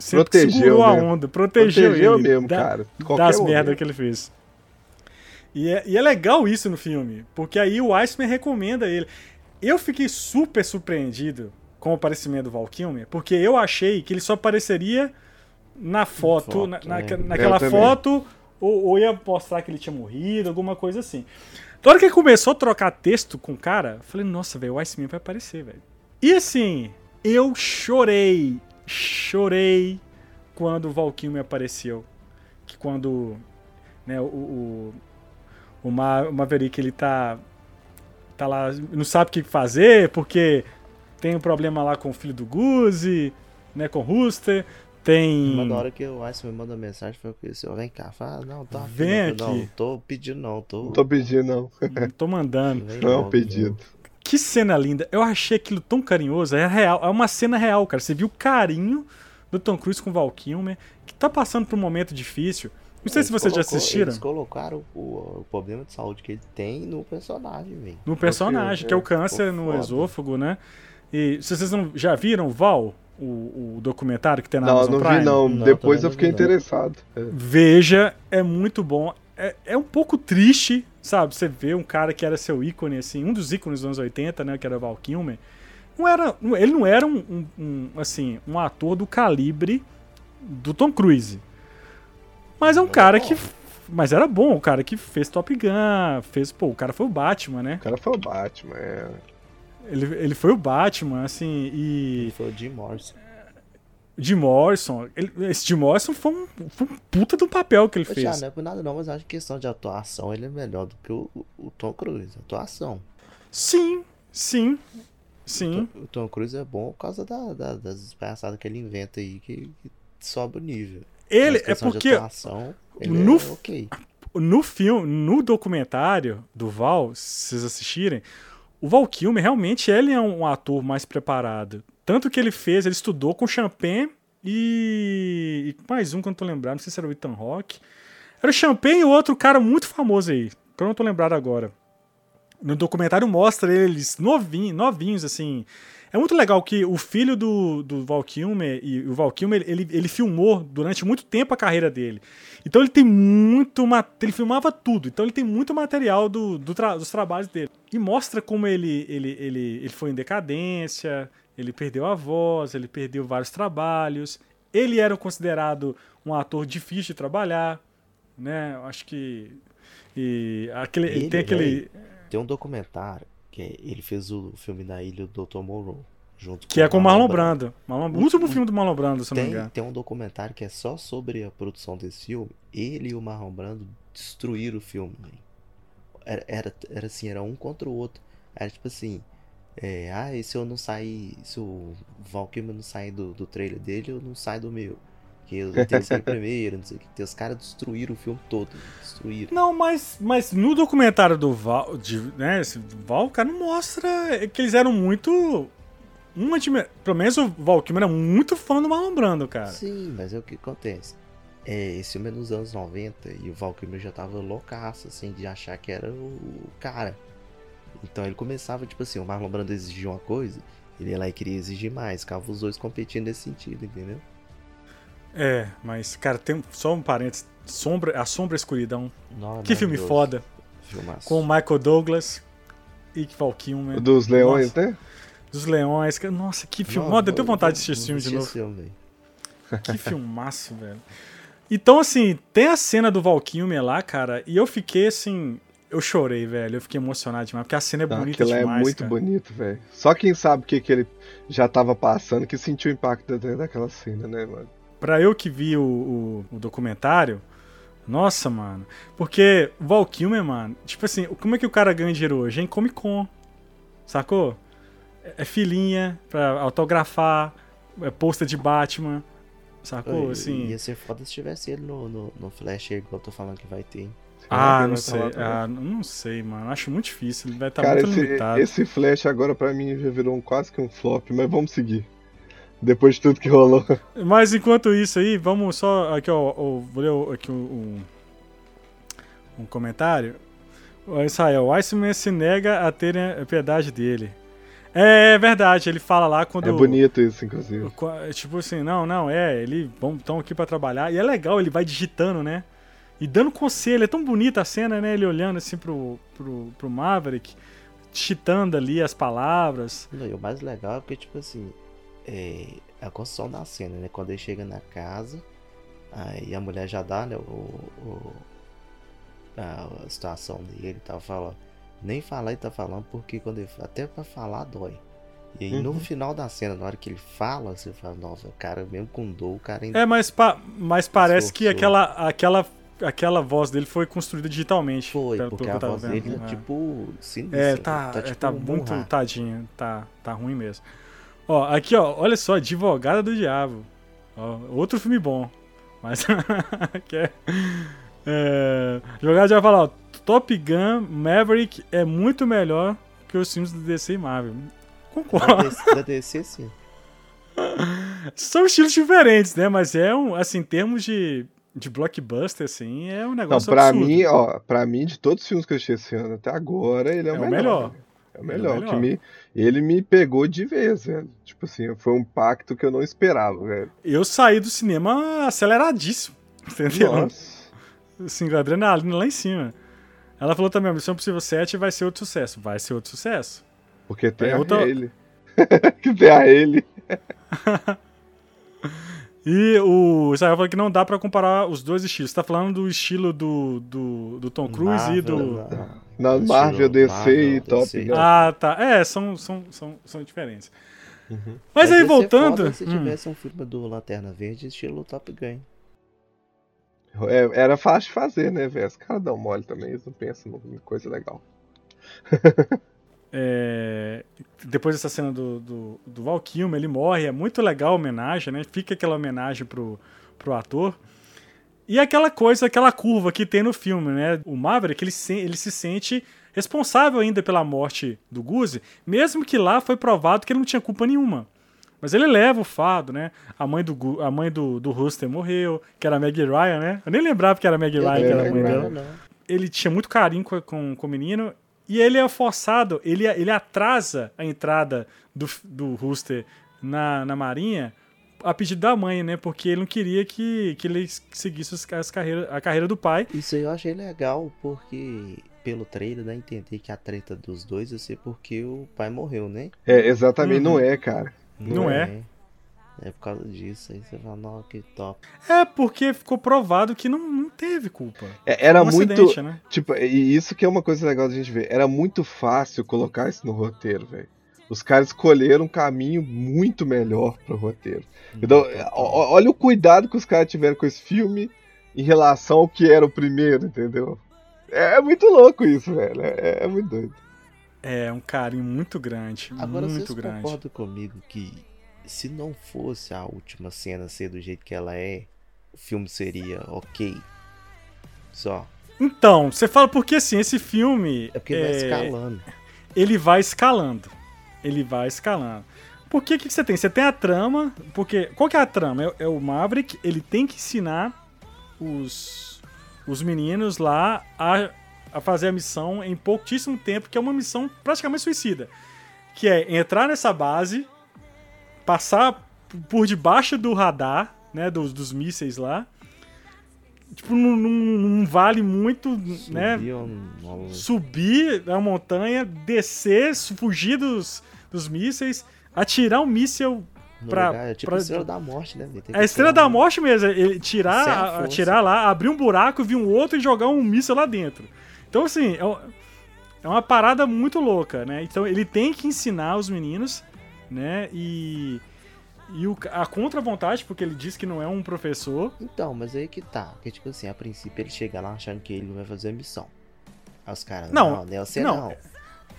sempre Protegeu segurou a onda, protegeu, Protegeu ele mesmo, da- cara. Qualquer das merdas que ele fez. E é, e é legal isso no filme, porque aí o Iceman recomenda ele. Eu fiquei super surpreendido com o aparecimento do Val Kilmer, porque eu achei que ele só apareceria na foto, Foto, na, na- é. naquela Eu também. foto, ou, ou ia mostrar que ele tinha morrido, alguma coisa assim. Na hora que ele começou a trocar texto com o cara, eu falei, nossa, velho, o Iceman vai aparecer, velho. E assim, eu chorei, chorei quando o Val Kilmer apareceu. Que quando né, o, o, o Ma- o Maverick ele tá, tá lá, não sabe o que fazer, porque tem um problema lá com o filho do Guzi, né, com o Rooster, tem... Na hora que o Ice me manda mensagem, foi o que? Vem cá, fala, não, tô aqui, Vem não, aqui. não, tô pedindo não, tô... Não tô pedindo, não. Tô mandando. Vem Não é um pedido. Que cena linda. Eu achei aquilo tão carinhoso. É real. É uma cena real, cara. Você viu o carinho do Tom Cruise com o Val Kilmer, que tá passando por um momento difícil. Não sei Eles se vocês já assistiram. Eles colocaram o, o problema de saúde que ele tem no personagem, velho. No personagem, Porque, que é o é, câncer no foda. esôfago, né? E se vocês não já viram Val, o, o documentário que tem na Não, Amazon não Prime? vi não. Não, Depois eu fiquei não. interessado. É. Veja, é muito bom. É, é um pouco triste, sabe? Você vê um cara que era seu ícone, assim, um dos ícones dos anos 80, né? Que era Val Kilmer. Não era, ele não era um, um- um, assim, um ator do calibre do Tom Cruise. Mas é um Mas cara era que. bom. Mas era bom, o cara que fez Top Gun, fez. Pô, o cara foi o Batman, né? O cara foi o Batman. É. Ele, ele foi o Batman, assim, e. Ele foi o Jim Morrison. Jim Morrison. ele- esse Jim Morrison foi um, foi um puta do papel que ele Thiago, fez. não é por nada não, mas acho que questão de atuação ele é melhor do que o, o- o Tom Cruise. Atuação. Sim, sim, sim. O Tom Cruise é bom por causa da- da- das palhaçadas que ele inventa aí, que, que sobe o nível. Ele é de porque atuação, ele no é f- ok. no filme, no documentário do Val, se vocês assistirem, o Val Kilmer realmente ele é um ator mais preparado. Tanto que ele fez, ele estudou com Champagne e, e mais um que eu não tô lembrando, não sei se era o Ethan Rock. Era o Champagne e outro cara muito famoso aí, que eu não tô lembrado agora. No documentário mostra eles novinhos, novinhos, assim. É muito legal que o filho do, do Val Kilmer, e o Val Kilmer, ele, ele filmou durante muito tempo a carreira dele. Então ele tem muito. Ele filmava tudo. Então ele tem muito material do, do tra- dos trabalhos dele. E mostra como ele, ele, ele, ele foi em decadência, ele perdeu a voz, ele perdeu vários trabalhos. Ele era considerado um ator difícil de trabalhar. Né? Acho que. E aquele, Ele, tem aquele. Tem um documentário que é- ele fez o filme da Ilha do Dr. Monroe. Junto Que é com o Marlon Brando. O último filme do Marlon Brando, se eu não me Tem, engano. tem um documentário que é só sobre a produção desse filme. Ele e o Marlon Brando destruíram o filme. velho. Era, era, era assim, era um contra o outro. Era tipo assim. É, ah, e se eu não sair. Se o Val Kilmer não sair do, do trailer dele, eu não saio do meu. Que eu que sair primeiro, não sei o que. Os caras destruíram o filme todo. Destruíram. Não, mas, mas no documentário do Val, de, né, esse Val, o cara não mostra que eles eram muito. Um admi- Pelo menos o Val Kilmer era muito fã do Marlon Brando, cara. Sim, mas é o que acontece. É, esse filme é nos anos 90 e o Val Kilmer já tava loucaço, assim, de achar que era o cara. Então ele começava, tipo assim, o Marlon Brando exigia uma coisa, ele ia lá e queria exigir mais, ficava os dois competindo nesse sentido, entendeu? É, mas, cara, tem só um parênteses. Sombra, a Sombra e a Escuridão. Que filme maravilhoso. foda. Filmaço. Com o Michael Douglas e Val Kilmer. Dos leões, Nossa. né? Dos Leões. Nossa, que filme. Nossa, eu tenho vou- vontade de assistir esse filme de novo. filme. Que filmaço, [LAUGHS] velho. Então, assim, tem a cena do Val Kilmer lá, cara, e eu fiquei assim. Eu chorei, velho. Eu fiquei emocionado demais, porque a cena é Não, bonita aquilo demais. é muito cara. bonito, velho. Só quem sabe o que, que ele já tava passando, que sentiu o impacto da- daquela cena, né, mano? Pra eu que vi o, o, o documentário, nossa, mano. Porque o Val Kilmer, mano, tipo assim, como é que o cara ganha dinheiro hoje? É em Comic Con. Sacou? É, é filinha pra autografar, é pôster de Batman. Sacou? Oi, Assim. Ia ser foda se tivesse ele no, no, no Flash aí, igual eu tô falando que vai ter, hein? Ah, Ele não vai sei. Ah, não sei, mano. Acho muito difícil. Ele vai estar Cara, muito esse, limitado. esse Flash agora pra mim já virou um, quase que um flop, mas vamos seguir. Depois de tudo que rolou. Mas enquanto isso aí, vamos só. Aqui, ó. ó, vou ler o- aqui um, um, comentário. O Israel, o Iceman se nega a ter a piedade dele. É, verdade, ele fala lá quando. É bonito isso, inclusive. Tipo assim, não, não, é, ele estão aqui pra trabalhar. E é legal, ele vai digitando, né? E dando conselho. É tão bonita a cena, né? Ele olhando assim pro, pro, pro Maverick, digitando ali as palavras. Não, e o mais legal é porque, tipo assim, é a construção da cena, né? Quando ele chega na casa, aí a mulher já dá, né, o, o- a, situação dele e tal, fala, nem falar ele tá falando, porque quando ele, até pra falar dói. E aí no Uhum. final da cena, na hora que ele fala, você fala, nossa, o cara mesmo com dor, o cara ainda. É, mas, pa- mas parece que Esforçou. aquela, aquela, aquela voz dele foi construída digitalmente. Foi, pelo- porque pelo a que voz dele vendo, é é. tipo sinistra. É, tá, é, tipo tá muito Munra. tadinho, tá, tá ruim mesmo. Ó, aqui, ó, olha só, Advogada do Diabo. Ó, outro filme bom. Mas [LAUGHS] que é, é, Advogada do Diabo fala, ó, Top Gun Maverick é muito melhor que os filmes do DC e Marvel. Concordo. Da DC, sim. [LAUGHS] São estilos diferentes, né? Mas é um, assim, em termos de, de blockbuster, assim, é um Não, negócio pra absurdo. mim, ó, pra mim, de todos os filmes que eu assisti esse ano até agora, ele é, É o o melhor. melhor. É o Ele é o melhor. melhor. Que me, ele me pegou de vez, velho. Tipo assim, foi um pacto que eu não esperava, velho. Eu saí do cinema aceleradíssimo, [LAUGHS] entendeu? Nossa. assim, adrenalina lá em cima. Ela falou também, a Missão Possível 7 vai ser outro sucesso. Vai ser outro sucesso. Porque tem É, a outra- ele. [LAUGHS] que tem a ele. [LAUGHS] E o Israel falou que não dá pra comparar os dois estilos. Você tá falando do estilo do, do, do Tom Cruise e do... Não. Na Estilo Marvel, DC Marvel, e Top DC. Gun. Ah, tá. É, são, são, são, são diferentes. Uhum. Mas, aí, ia ser voltando... se Hum. tivesse um filme do Lanterna Verde estilo Top Gun. É, era fácil de fazer, né, velho? Os caras dão mole também, eles não pensam em coisa legal. [LAUGHS] é, depois dessa cena do, do, do Val Kilmer, ele morre, é muito legal a homenagem, né? Fica aquela homenagem pro, pro ator. E aquela coisa, aquela curva que tem no filme, né? O Maverick, ele se, ele se sente responsável ainda pela morte do Guzi, mesmo que lá foi provado que ele não tinha culpa nenhuma. Mas ele leva o fado, né? A mãe do, a mãe do, do Rooster morreu, que era a Meg Ryan, né? Eu nem lembrava que era a Meg Ryan, que era a mãe dela. Ele tinha muito carinho com, com, com o menino. E ele é forçado, ele, ele atrasa a entrada do, do Rooster na, na Marinha a pedido da mãe, né? Porque ele não queria que, que ele seguisse as, carreira, a carreira do pai. Isso aí eu achei legal, porque pelo trailer dá a entender que a treta dos dois ia ser porque o pai morreu, né? É, exatamente, uhum. não é, cara. Não, não é. é. É por causa disso, aí você fala, não, que top. É, porque ficou provado que não, não teve culpa. É, era um muito. Né? Tipo, e isso que é uma coisa legal da gente ver. Era muito fácil colocar isso no roteiro, velho. Os caras escolheram um caminho muito melhor pro roteiro. Então, olha o cuidado que os caras tiveram com esse filme em relação ao que era o primeiro, entendeu? É, é muito louco isso, velho. É, é, muito doido. É um carinho muito grande. Agora, muito vocês grande. concordam comigo que se não fosse a última cena ser do jeito que ela é, o filme seria ok. Só. Então, você fala porque assim, esse filme. É porque é... vai escalando. Ele vai escalando. Ele vai escalando. Por que que você tem? Você tem a trama, porque qual que é a trama? É, é o Maverick, ele tem que ensinar os, os meninos lá a, a fazer a missão em pouquíssimo tempo, que é uma missão praticamente suicida. Que é entrar nessa base, passar por debaixo do radar, né, dos, dos mísseis lá, tipo, num, num, vale muito, subir né? Um... Subir a montanha, descer, fugir dos, dos mísseis, atirar um míssel pra. Lugar, é tipo pra... a estrela da morte, né? É a estrela da morte mesmo. Ele tirar, atirar lá, abrir um buraco, vir um outro e jogar um míssil lá dentro. Então, assim, é, é uma parada muito louca, né? Então ele tem que ensinar os meninos, né? E e o, a contra-vontade, porque ele diz que não é um professor. Então, mas aí que tá. Porque, tipo assim, a princípio ele chega lá achando que ele vai fazer a missão. Aí os caras, não, não, não, você não. não.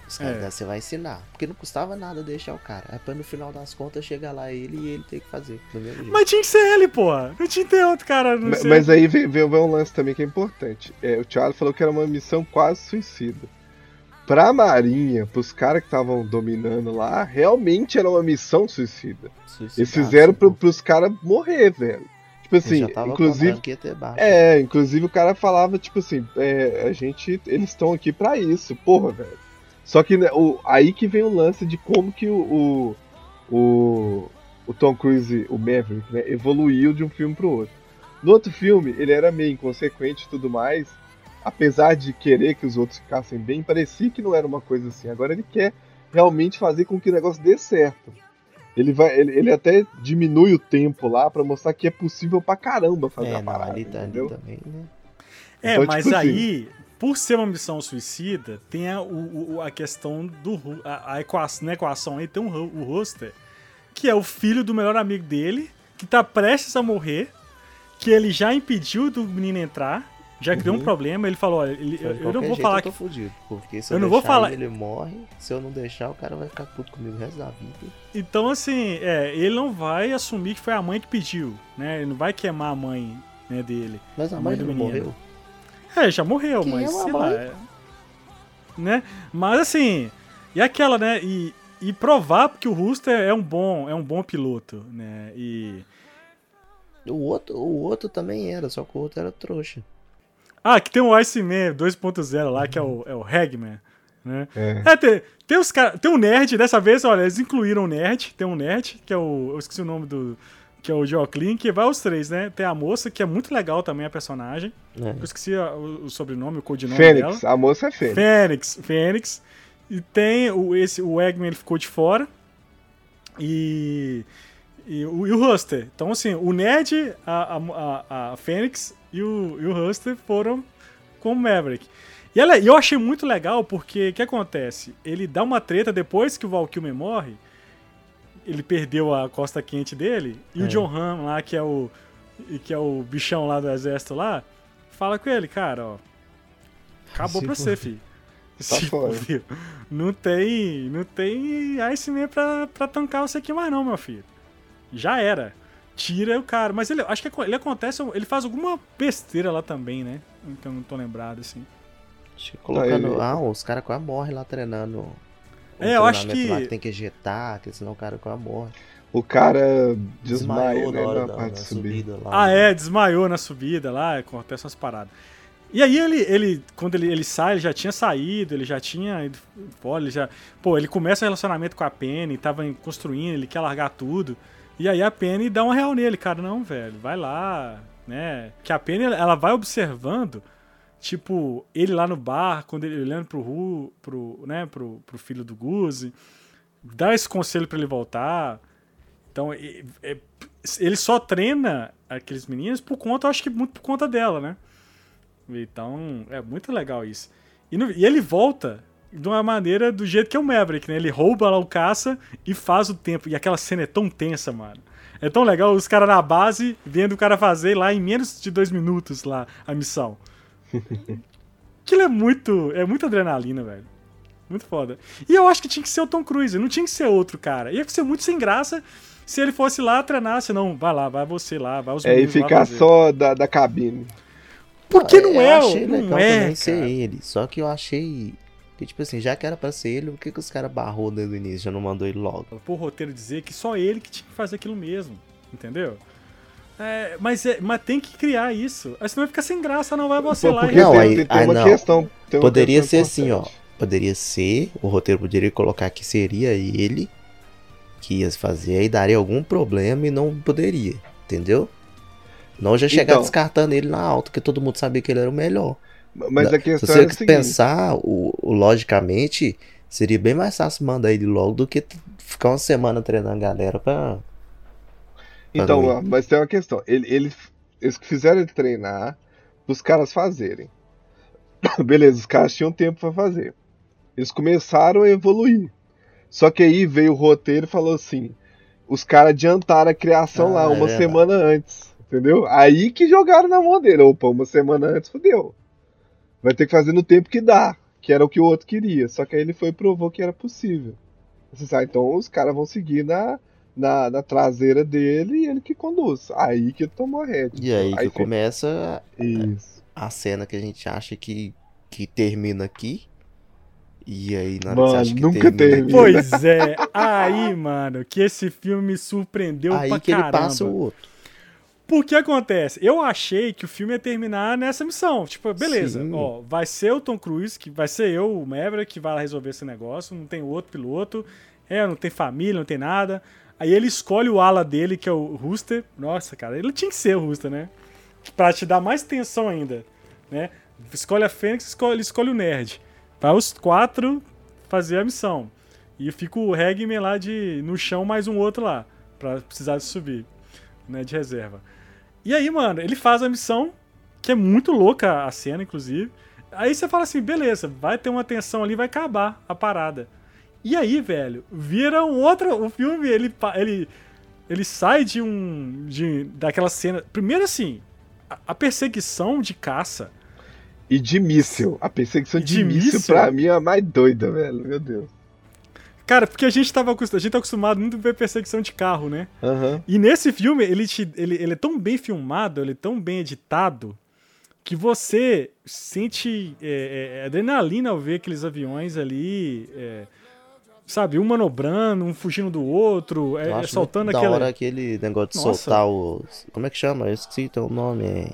Os caras, é. você vai ensinar. Porque não custava nada deixar o cara. Aí pra no final das contas chegar lá ele e ele tem que fazer. Mas tinha que ser ele, pô. Não tinha que ter outro cara. Mas, mas, aí vem, vem, vem um lance também que é importante. É, o Thiago falou que era uma missão quase suicida pra Marinha, pros caras que estavam dominando lá, realmente era uma missão suicida. Suicida, Eles fizeram pro, pros caras morrer, velho. Tipo assim, inclusive. É, inclusive o cara falava, tipo assim, é, a gente. Eles estão aqui para isso, porra, velho. Só que né, o, aí que vem o lance de como que o, o, o, o Tom Cruise, o Maverick, né, evoluiu de um filme pro outro. No outro filme, ele era meio inconsequente e tudo mais, apesar de querer que os outros ficassem bem, parecia que não era uma coisa assim. Agora ele quer realmente fazer com que o negócio dê certo. Ele vai, ele, ele até diminui o tempo lá para mostrar que é possível pra caramba fazer é, a parada, não, ali, tá, entendeu? Ali também, né? É, então, mas tipo assim, aí, assim, por ser uma missão suicida, tem a, o, a questão do a, a equação, na equação aí tem um, o roster, que é o filho do melhor amigo dele, que tá prestes a morrer, que ele já impediu do menino entrar, já que uhum. um uhum. problema, ele falou, olha, ele, eu, eu, não vou falar eu que fudido, porque se eu, eu não vou falar ele, ele morre, se eu não deixar o cara vai ficar puto comigo o resto da vida. Então assim, é, ele não vai assumir que foi a mãe que pediu, né? Ele não vai queimar a mãe, né, dele. Mas a, a mãe, mãe do menino. morreu. É, já morreu, Quem mas é sei lá, é, né? Mas assim, e aquela, né, e, e provar que o Rooster é um bom, é um bom piloto, né? E o outro, o outro também era, só que o outro era trouxa. Ah, que tem o Iceman 2.0 lá, que é o, é o Hagman. Né? É. é, tem, tem, os cara, tem um nerd, dessa vez, olha, eles incluíram o nerd, tem um nerd, que é o. Eu esqueci o nome do. Que é o Joaquim, que vai os três, né? Tem a moça, que é muito legal também, a personagem. É. Eu esqueci o, o, sobrenome, o codinome Fênix, dela. a moça é Fênix. Fênix, Fênix. E tem o, esse, o Eggman, ele ficou de fora. E. E o, e o Huster. Então, assim, o Ned, a, a, a, Fênix e o, e o Huster foram com o Maverick. E ela, eu achei muito legal porque o que acontece? Ele dá uma treta depois que o Val Kilmer morre. Ele perdeu a costa quente dele. E é. o John Hamm lá, que é o. que é o bichão lá do exército lá, fala com ele, cara, ó. Acabou Sim, pra você, filho. [LAUGHS] Tá Tipo, fora. [LAUGHS] não tem, não tem Iceman pra, pra tancar você aqui mais não, meu filho. Já era. Tira o cara. Mas ele, acho que ele acontece, ele faz alguma besteira lá também, né? Então não tô lembrado, assim. Acho que colocando. ele- Ah, os caras quase morrem lá treinando. um É, eu acho que- Lá que tem que ejetar, que senão o cara quase morre. O cara desmaia, Desmaiou né, na hora na da, parte da de subir. subida lá. Ah, é, desmaiou na subida lá, acontece umas paradas. E aí ele, ele quando ele, ele sai, ele já tinha saído, ele já tinha ido embora, ele já... Pô, ele começa o relacionamento com a Penny, tava em- construindo, ele quer largar tudo. E aí a Penny dá uma real nele, cara, não, velho, vai lá, né? Que a Penny, ela vai observando, tipo, ele lá no bar, quando ele olhando pro, Ru, pro, né, pro, pro filho do Guzi, dá esse conselho pra ele voltar. Então, ele só treina aqueles meninos por conta, eu acho que muito por conta dela, né? Então, é muito legal isso. E, no- e ele volta de uma maneira do jeito que é o Maverick, né? Ele rouba lá o caça e faz o tempo. E aquela cena é tão tensa, mano. É tão legal os caras na base vendo o cara fazer lá em menos de dois minutos lá a missão. [LAUGHS] Aquilo é muito. É muita adrenalina, velho. Muito foda. E eu acho que tinha que ser o Tom Cruise, não tinha que ser outro cara. Ia ser muito sem graça se ele fosse lá treinar, senão vai lá, vai você lá, vai os É, e ficar só da, da cabine. Porque não eu é, achei não legal é, também ser cara. ele. Só que eu achei. Que, tipo assim, já que era pra ser ele, por que, que os caras barrou desde o início? Já não mandou ele logo? Por roteiro dizer que só ele que tinha que fazer aquilo mesmo, entendeu? É, mas, é, mas tem que criar isso. Aí senão vai ficar sem graça, não vai lá porque e... Não, aí- tem, tem aí uma não. questão. tem uma Poderia questão ser assim, ó. importante. Poderia ser, o roteiro poderia colocar que seria ele que ia fazer e daria algum problema e não poderia, entendeu? Não já chegar Então. descartando ele na alta, que todo mundo sabia que ele era o melhor. Mas Da- a questão Se é você seguinte. pensar, o, o- logicamente, seria bem mais fácil mandar ele logo do que ficar uma semana treinando a galera pra. Então, mas tem uma questão. Ele, ele- eles fizeram ele treinar os caras fazerem. [COUGHS] Beleza, os caras tinham tempo pra fazer. Eles começaram a evoluir. Só que aí veio o roteiro e falou assim: os caras adiantaram a criação Ah, lá é uma verdade. semana antes. Entendeu? Aí que jogaram na mão dele. Opa, uma semana antes fodeu. Vai ter que fazer no tempo que dá, que era o que o outro queria. Só que aí ele foi e provou que era possível. Você sabe, então os caras vão seguir na, na, na traseira dele e ele que conduz. Aí que tomou a rédea. E aí, que fe- começa Isso. a cena que a gente acha que, que termina aqui. E aí, na hora que você Mano, acha que nunca termina termina. Pois é, aí, mano, que esse filme me surpreendeu aí pra que ele caramba. passa o outro. Por que acontece? Eu achei que o filme ia terminar nessa missão. Tipo, beleza, Sim. ó, vai ser o Tom Cruise, que vai ser eu, o Maverick, que vai lá resolver esse negócio, não tem outro piloto, é, não tem família, não tem nada. Aí ele escolhe o ala dele, que é o Rooster. Nossa, cara, ele tinha que ser o Rooster, né? Pra te dar mais tensão ainda, né? Escolhe a Fênix, escolhe, ele escolhe o Nerd. Pra os quatro fazer a missão. E fica o Regman lá de, no chão, mais um outro lá, pra precisar de subir, né, de reserva. E aí, mano, ele faz a missão, que é muito louca a cena, inclusive. Aí você fala assim, beleza, vai ter uma tensão ali, vai acabar a parada. E aí, velho, vira um outro. O filme, ele, ele, ele sai de um. De, daquela cena. Primeiro, assim, a, a perseguição de caça. E de míssil. A perseguição de, de míssil, míssil? pra mim é a mais doida, velho. Meu Deus. Cara, porque a gente, tava, acos- a gente tá acostumado muito a ver perseguição de carro, né? Aham. E nesse filme, ele, te, ele, ele é tão bem filmado, ele é tão bem editado, que você sente é, é, adrenalina ao ver aqueles aviões ali, é, sabe, um manobrando, um fugindo do outro, é, é soltando da aquela... hora aquele negócio de Nossa. soltar os. Como é que chama? Eu esqueci o nome. É...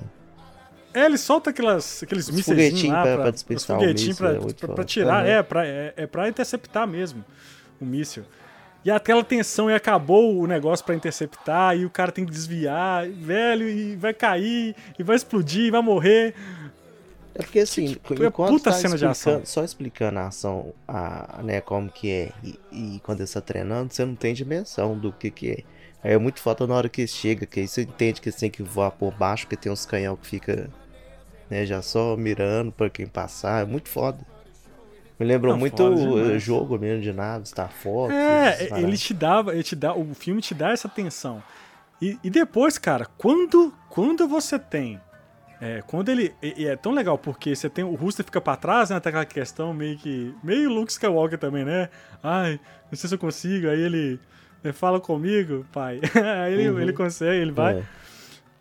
É, ele solta aquelas, aqueles Os mísseis lá pra- pra, pra os despistar o foguetinhos míssil, pra, é pra- pra tirar, Aham. é, pra, é, é pra interceptar mesmo o míssil. E aquela tensão e acabou o negócio pra interceptar e o cara tem que desviar, velho, e vai cair, e vai explodir, e vai morrer. É porque assim, Tipo, é enquanto puta tá cena de ação. só explicando a ação, a, né, como que é, e, e quando você tá treinando, você não tem dimensão do que que é. Aí é muito foda na hora que chega, que aí você entende que você tem que voar por baixo, porque tem uns canhão que fica, né, já só mirando pra quem passar, é muito foda. Me lembrou Não, muito o demais. jogo mesmo de naves, Star Fox. É, ele te dava, ele te dá, o filme te dá essa tensão. E, e depois, cara, quando, quando você tem É, quando ele. E, e é tão legal, porque você tem. O Rooster fica pra trás, né? Tem aquela questão meio que. Meio Luke Skywalker também, né? Ai, não sei se eu consigo. Aí ele. ele fala comigo, pai. [LAUGHS] aí ele, Uhum. ele consegue, ele vai. É.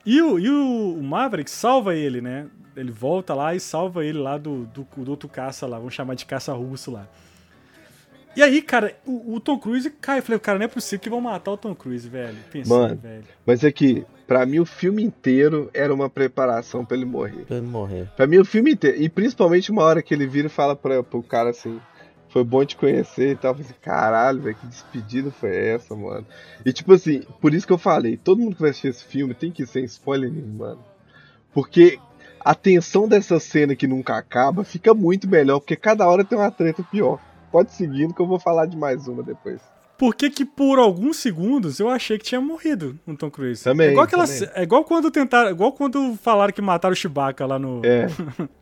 E, o, e o Maverick salva ele, né? Ele volta lá e salva ele lá do, do, do outro caça lá, vamos chamar de caça russo lá. E aí, cara, o, o Tom Cruise cai. Eu falei, cara, não é possível que vão matar o Tom Cruise, velho. Pensei, Mano. velho. Mas é que, pra mim, o filme inteiro era uma preparação pra ele morrer. Pra ele morrer. Pra mim, o filme inteiro. E principalmente uma hora que ele vira e fala pra, pro cara assim: Foi bom te conhecer e tal. Eu falei assim: Caralho, velho, que despedida foi essa, mano? E tipo assim, por isso que eu falei: todo mundo que vai assistir esse filme tem que ir sem spoiler nenhum, mano. Porque a tensão dessa cena que nunca acaba fica muito melhor, porque cada hora tem uma treta pior. Pode seguindo que eu vou falar de mais uma depois. Por que que por alguns segundos eu achei que tinha morrido o Tom Cruise? Também, É igual, aquela, também. é igual quando tentaram. Igual quando falaram que mataram o Chewbacca lá no, É,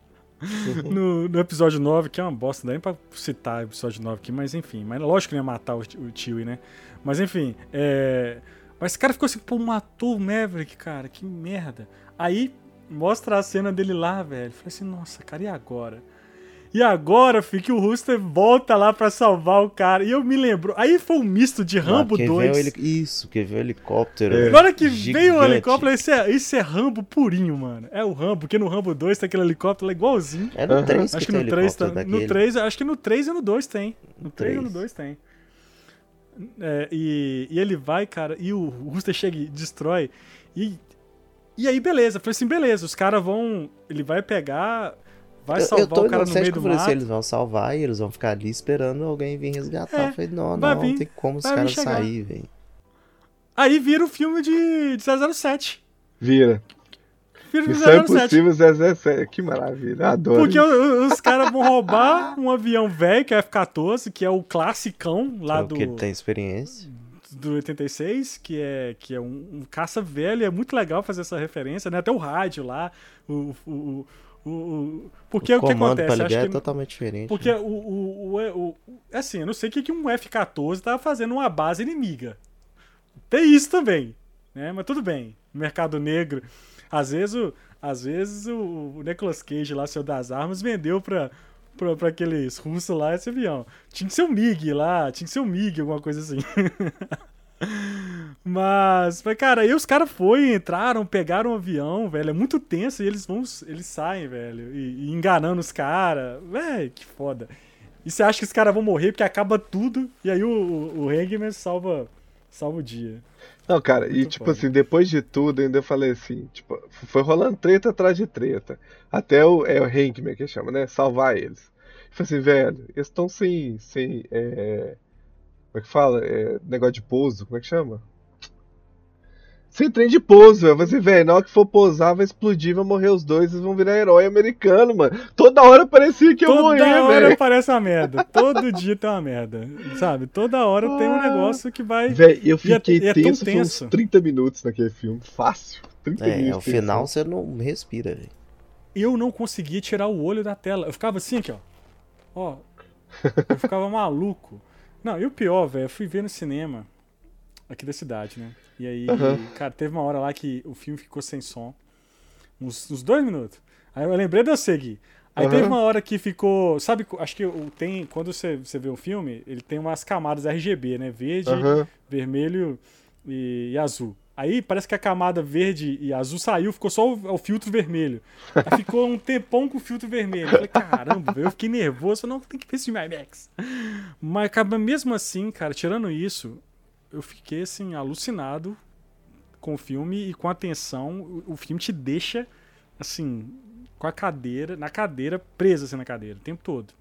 [LAUGHS] no, no episódio 9, que é uma bosta, não dá nem pra citar o episódio 9 aqui, mas enfim. Mas lógico que não ia matar o, o Chewie, né? Mas enfim, é. Mas esse cara ficou assim, pô, matou o Maverick, cara, que merda. Aí mostra a cena dele lá, velho. Falei assim, nossa, cara, e agora? E agora, filho, que o Rooster volta lá pra salvar o cara. E eu me lembro. Aí foi um misto de Rambo Ah, que 2. Vem o heli- Isso, que veio o helicóptero. É. Na hora que veio o Gigante. helicóptero, isso é, isso é Rambo purinho, mano. É o Rambo, porque no Rambo 2 tem aquele helicóptero lá igualzinho. É no Aham. 3 que Acho que tem no 3, tá, helicóptero no daquele. 3, acho que no 3 e no 2 tem. No 3 e no três. 2 tem. É, e, e ele vai, cara, e o Rooster chega e destrói. E, e aí, beleza. Falei assim, beleza, os caras vão. Ele vai pegar. Vai Eu- salvar eu tô o cara no meio que do eu assim, mato. eles vão salvar e eles vão ficar ali esperando alguém vir resgatar. É, eu falei, não, não, vir, não tem como os caras sair, velho. Aí vira o filme de, de 007. vira. Vira o Missão 007. Impossível 007. Que maravilha, adoro. Porque isso. o- os caras vão roubar um avião velho, que é F-14, que é o classicão lá É do, porque ele tem experiência. Do 86, que é, que é um, um caça velho. É muito legal fazer essa referência, né? Até o rádio lá. O, o, o, o- o- porque o, que acontece? pra Acho é que, totalmente diferente. porque né? o, o, o, o- Assim, eu não sei o que, que um F-14 tava fazendo uma base inimiga. Tem isso também, né? Mas tudo bem. Mercado negro. Às vezes o, às vezes o, o Nicolas Cage lá, seu das armas, vendeu pra, pra, pra aqueles russos lá esse avião. Tinha que ser um MiG lá, tinha que ser um MiG, alguma coisa assim. [LAUGHS] Mas, cara, aí os caras foram, entraram, pegaram o avião, velho. É muito tenso e eles vão. Eles saem, velho. E, e enganando os caras. Velho, que foda. E você acha que os caras vão morrer porque acaba tudo. E aí o, o, o Hangman salva, salva o dia. Não, cara, e Muito tipo foda. assim, depois de tudo, ainda eu falei assim, tipo, foi rolando treta atrás de treta. Até o, é o Hankman que chama, né? Salvar eles. Eu falei assim, velho, eles estão sem, sem, é, como é que fala? É, negócio de pouso, como é que chama? Sem trem de pouso, velho. Eu assim, velho, na hora que for pousar, vai explodir, vai morrer os dois, eles vão virar herói americano, mano. Toda hora parecia que eu Toda morria, hora velho. aparece uma merda. Todo dia tem uma merda. Sabe? Toda hora tem um Ah. negócio que vai. Velho, eu E é- fiquei e é tão tenso, foi uns tenso. 30 minutos naquele filme, fácil. 30 É, minutos. ao de tensão. final você não respira, velho. eu não conseguia tirar o olho da tela. Eu ficava assim aqui, ó. Ó. Eu ficava maluco. Não, e o pior, velho, eu fui ver no cinema aqui da cidade, né? E aí, Aham. cara, teve uma hora lá que o filme ficou sem som. Uns, uns dois minutos. Aí eu lembrei de eu seguir. Aí Aham. teve uma hora que ficou. Sabe, acho que tem. Quando você, você vê o filme, ele tem umas camadas RGB, né? Verde, Aham. vermelho e, e azul. Aí parece que a camada verde e azul saiu, ficou só o, o filtro vermelho. Aí ficou um tempão com o filtro vermelho. Eu falei, caramba, eu fiquei nervoso. Eu falei, não, tem que ver esse filme IMAX. Mas acaba mesmo assim, cara, tirando isso, eu fiquei assim, alucinado com o filme e com a tensão. O, o filme te deixa, assim, com a cadeira, na cadeira, presa assim na cadeira, o tempo todo.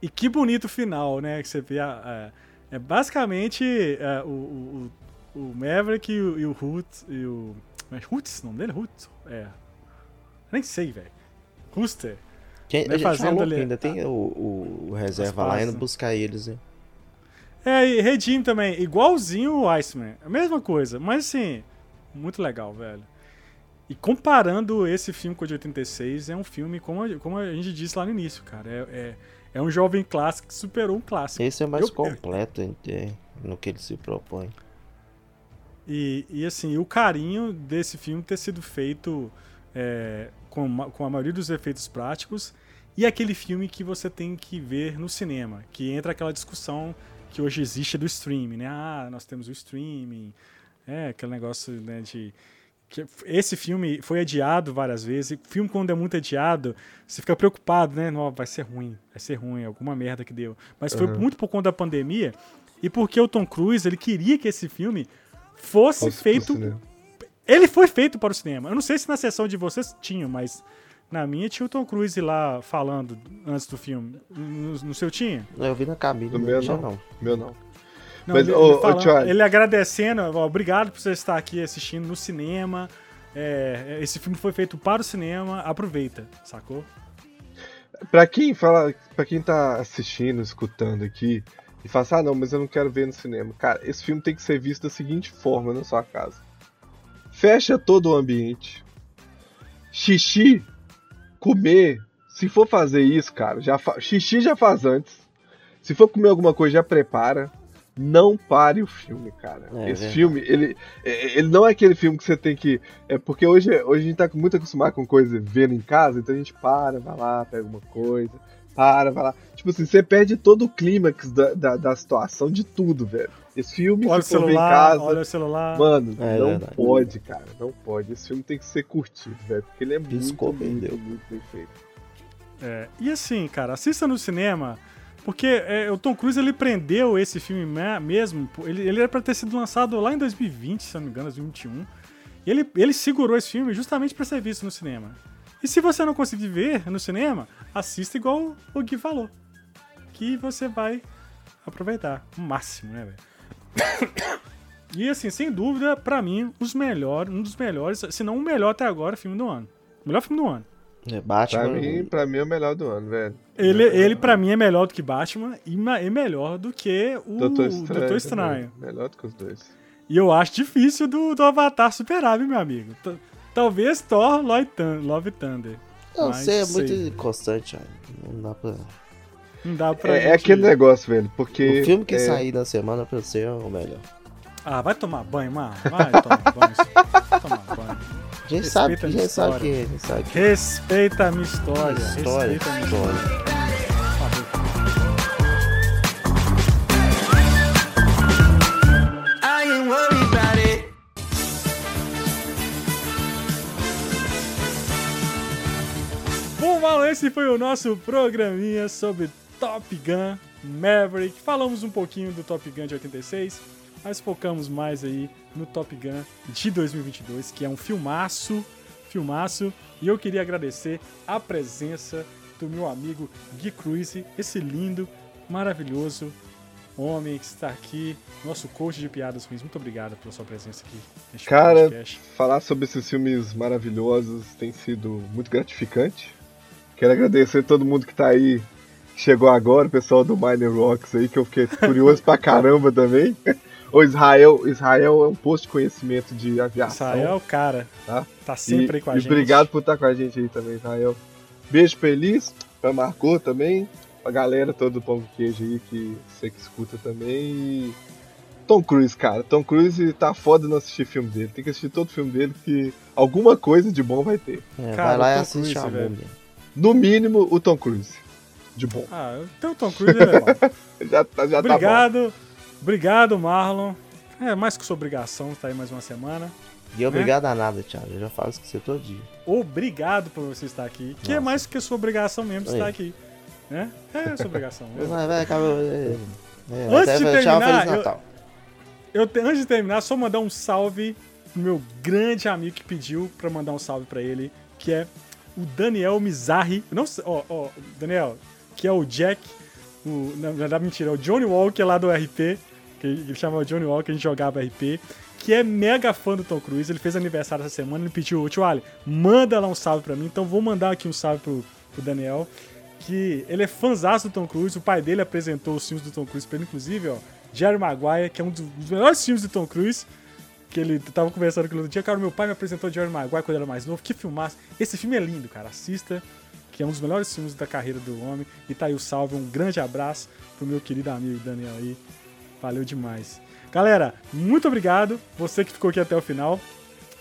E que bonito final, né? Que você vê a- a- é basicamente é, o, o, o Maverick e o, e o Hoot e o. Mas Hoots, o nome dele é Hoots? É. Nem sei, velho. Rooster. A gente fazendo ali- que ainda tem o, o, o reserva lá indo né? buscar eles, né? É, e Redim também, igualzinho o Iceman. A mesma coisa, mas assim, muito legal, velho. E comparando esse filme com o de 86, é um filme, como a, como a gente disse lá no início, cara. É, é, é um jovem clássico que superou um clássico. Esse é mais Eu- completo é, no que ele se propõe. E, e assim, o carinho desse filme ter sido feito é, com, com a maioria dos efeitos práticos, e aquele filme que você tem que ver no cinema, que entra aquela discussão que hoje existe do streaming, né? Ah, nós temos o streaming, é aquele negócio né, de que esse filme foi adiado várias vezes. E filme quando é muito adiado, você fica preocupado, né? Não, vai ser ruim, vai ser ruim, alguma merda que deu. Mas foi Uhum. muito por conta da pandemia e porque o Tom Cruise ele queria que esse filme fosse Posso feito ele foi feito para o cinema. Eu não sei se na sessão de vocês tinham, mas na minha tinha o Tom Cruise lá falando antes do filme. No, no seu tinha? Eu vi na cabine, No não meu não. não. Meu não. Não, Mas, ele, ô, ele, ô, falando- Charlie. ele agradecendo, ó, obrigado por você estar aqui assistindo no cinema. É, esse filme foi feito para o cinema, aproveita, sacou? Pra quem fala, para quem tá assistindo, escutando aqui e fala assim, ah não, mas eu não quero ver no cinema. Cara, esse filme tem que ser visto da seguinte forma na sua casa. Fecha todo o ambiente. Xixi, comer, se for fazer isso, cara, já fa... xixi já faz antes. Se for comer alguma coisa, já prepara. Não pare o filme, cara. É, Esse verdade. filme, ele, é- ele não é aquele filme que você tem que. É porque hoje, hoje a gente tá muito acostumado com coisa vendo em casa, então a gente para, vai lá, pega uma coisa, para, vai lá. Tipo assim, você perde todo o clímax da, da, da situação de tudo, velho. Esse filme, Olha o celular, casa, olha o celular. mano, É não verdade. pode, cara, não pode. Esse filme tem que ser curtido, velho, porque ele é Piscou, muito, muito, perdeu. muito bem feito. É, e assim, cara, assista no cinema, porque é, o Tom Cruise ele prendeu esse filme me- mesmo. Ele, ele era pra ter sido lançado lá em 2020, se não me engano, 2021. E ele, ele segurou esse filme justamente pra ser visto no cinema. E se você não conseguir ver no cinema, assista igual o Gui falou. Que você vai aproveitar o máximo, né, velho? E assim, sem dúvida, pra mim, os melhores, um dos melhores, se não o melhor até agora, filme do ano. O melhor filme do ano. É, Batman. Pra mim, pra mim é o melhor do ano, velho. Ele, ele pra mim, é melhor do que Batman e é melhor do que o Doutor Estranho. Doutor Estranho. Melhor do que os dois. E eu acho difícil do, do Avatar superar, viu, meu amigo? T- Talvez Thor Love Thun- Love Thunder. Não, Mas você é sei. muito inconstante, cara. Não dá pra. Não dá pra. É, é gente- aquele negócio, velho, porque. O filme que é, sair na semana pra você é o melhor. Ah, vai tomar banho, mano. Vai tomar banho. [LAUGHS] Vai tomar banho. A gente sabe, Respeita a gente sabe história. que a gente sabe que Respeita a minha história. história, Respeita a minha história. It. Bom, Mal, esse foi o nosso programinha sobre Top Gun Maverick. Falamos um pouquinho do Top Gun de 86, mas focamos mais aí no Top Gun de 2022, que é um filmaço, filmaço. E eu queria agradecer a presença do meu amigo Gui Cruise, esse lindo, maravilhoso homem que está aqui, nosso coach de piadas ruins. Muito obrigado pela sua presença aqui neste Cara, podcast. falar sobre esses filmes maravilhosos tem sido muito gratificante. Quero agradecer todo mundo que tá aí, chegou agora, o pessoal do Miner Rocks aí, que eu fiquei curioso pra caramba também. O Israel, Israel é um posto de conhecimento de aviação. Israel é o cara, Tá? tá sempre e, aí com a e gente. obrigado por estar com a gente aí também, Israel. Beijo pra Elis, pra Marcou também, pra galera toda do Pão de Queijo aí que você que escuta também. E Tom Cruise, cara. Tom Cruise tá foda não assistir filme dele. Tem que assistir todo filme dele que alguma coisa de bom vai ter. É, Cara, vai lá e assiste Cruise, a múmia. No mínimo, o Tom Cruise. De bom. Ah, então o Tom Cruise é bom. Já, tá- já tá bom. Obrigado, obrigado, Marlon. É mais que sua obrigação estar aí mais uma semana. E obrigado a nada, Thiago. Eu já falo isso com você todo dia. Obrigado por você estar aqui. Que é mais que sua obrigação mesmo Aí. estar aqui. Né? É sua obrigação. [LAUGHS] Vai, vai, acabou. [LAUGHS] É, é, Antes de terminar, Feliz eu- Natal. Eu, te- antes de terminar, só mandar um salve pro meu grande amigo que pediu pra mandar um salve pra ele, que é o Daniel Mizarri. Não sei, ó, ó, Daniel, que é o Jack, o, na verdade, mentira, é o Johnny Walker lá do RP, que ele ele chama Johnny Walker, a gente jogava RP, que é mega fã do Tom Cruise. Ele fez aniversário essa semana, ele pediu, tio Ali, manda lá um salve pra mim. Então vou mandar aqui um salve pro, pro Daniel, que ele é fãzaço do Tom Cruise, o pai dele apresentou os filmes do Tom Cruise pra ele, inclusive, ó, Jerry Maguire, que é um dos melhores filmes do Tom Cruise, que ele tava conversando com ele outro dia, cara, meu pai me apresentou Jerry Maguire quando era mais novo, que filmaço. Esse filme é lindo, cara, assista, que é um dos melhores filmes da carreira do homem, e tá aí o salve, um grande abraço pro meu querido amigo Daniel aí, valeu demais. Galera, muito obrigado, você que ficou aqui até o final.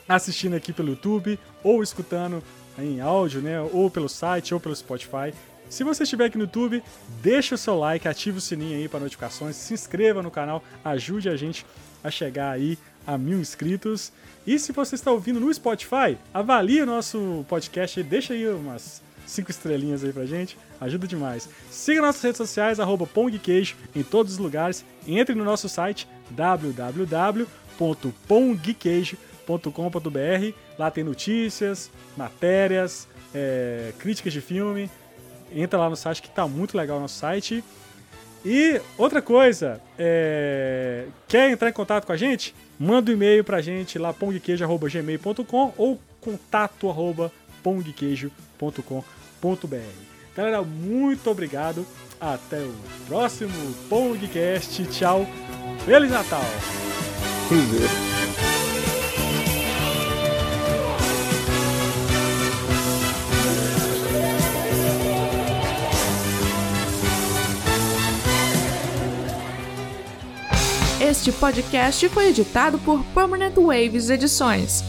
assistindo aqui pelo YouTube ou escutando em áudio, né? Ou pelo site ou pelo Spotify. Se você estiver aqui no YouTube, deixa o seu like, ative o sininho aí para notificações, se inscreva no canal, ajude a gente a chegar aí a mil inscritos. E se você está ouvindo no Spotify, avalie o nosso podcast e deixa aí umas cinco estrelinhas aí pra gente, ajuda demais. Siga nossas redes sociais, arroba Pongqueijo, em todos os lugares. Entre no nosso site www.pongqueijo.com.br. Lá tem notícias, matérias, é, críticas de filme. Entra lá no site que tá muito legal o nosso site. E outra coisa, é, quer entrar em contato com a gente? Manda um e-mail pra gente lá, pongqueijo.gmail.com ou contato.pongqueijo.com.br. Galera, muito obrigado. Até o próximo Pongcast. Tchau. Feliz Natal! Cruzeiro. Este podcast foi editado por Permanent Waves Edições.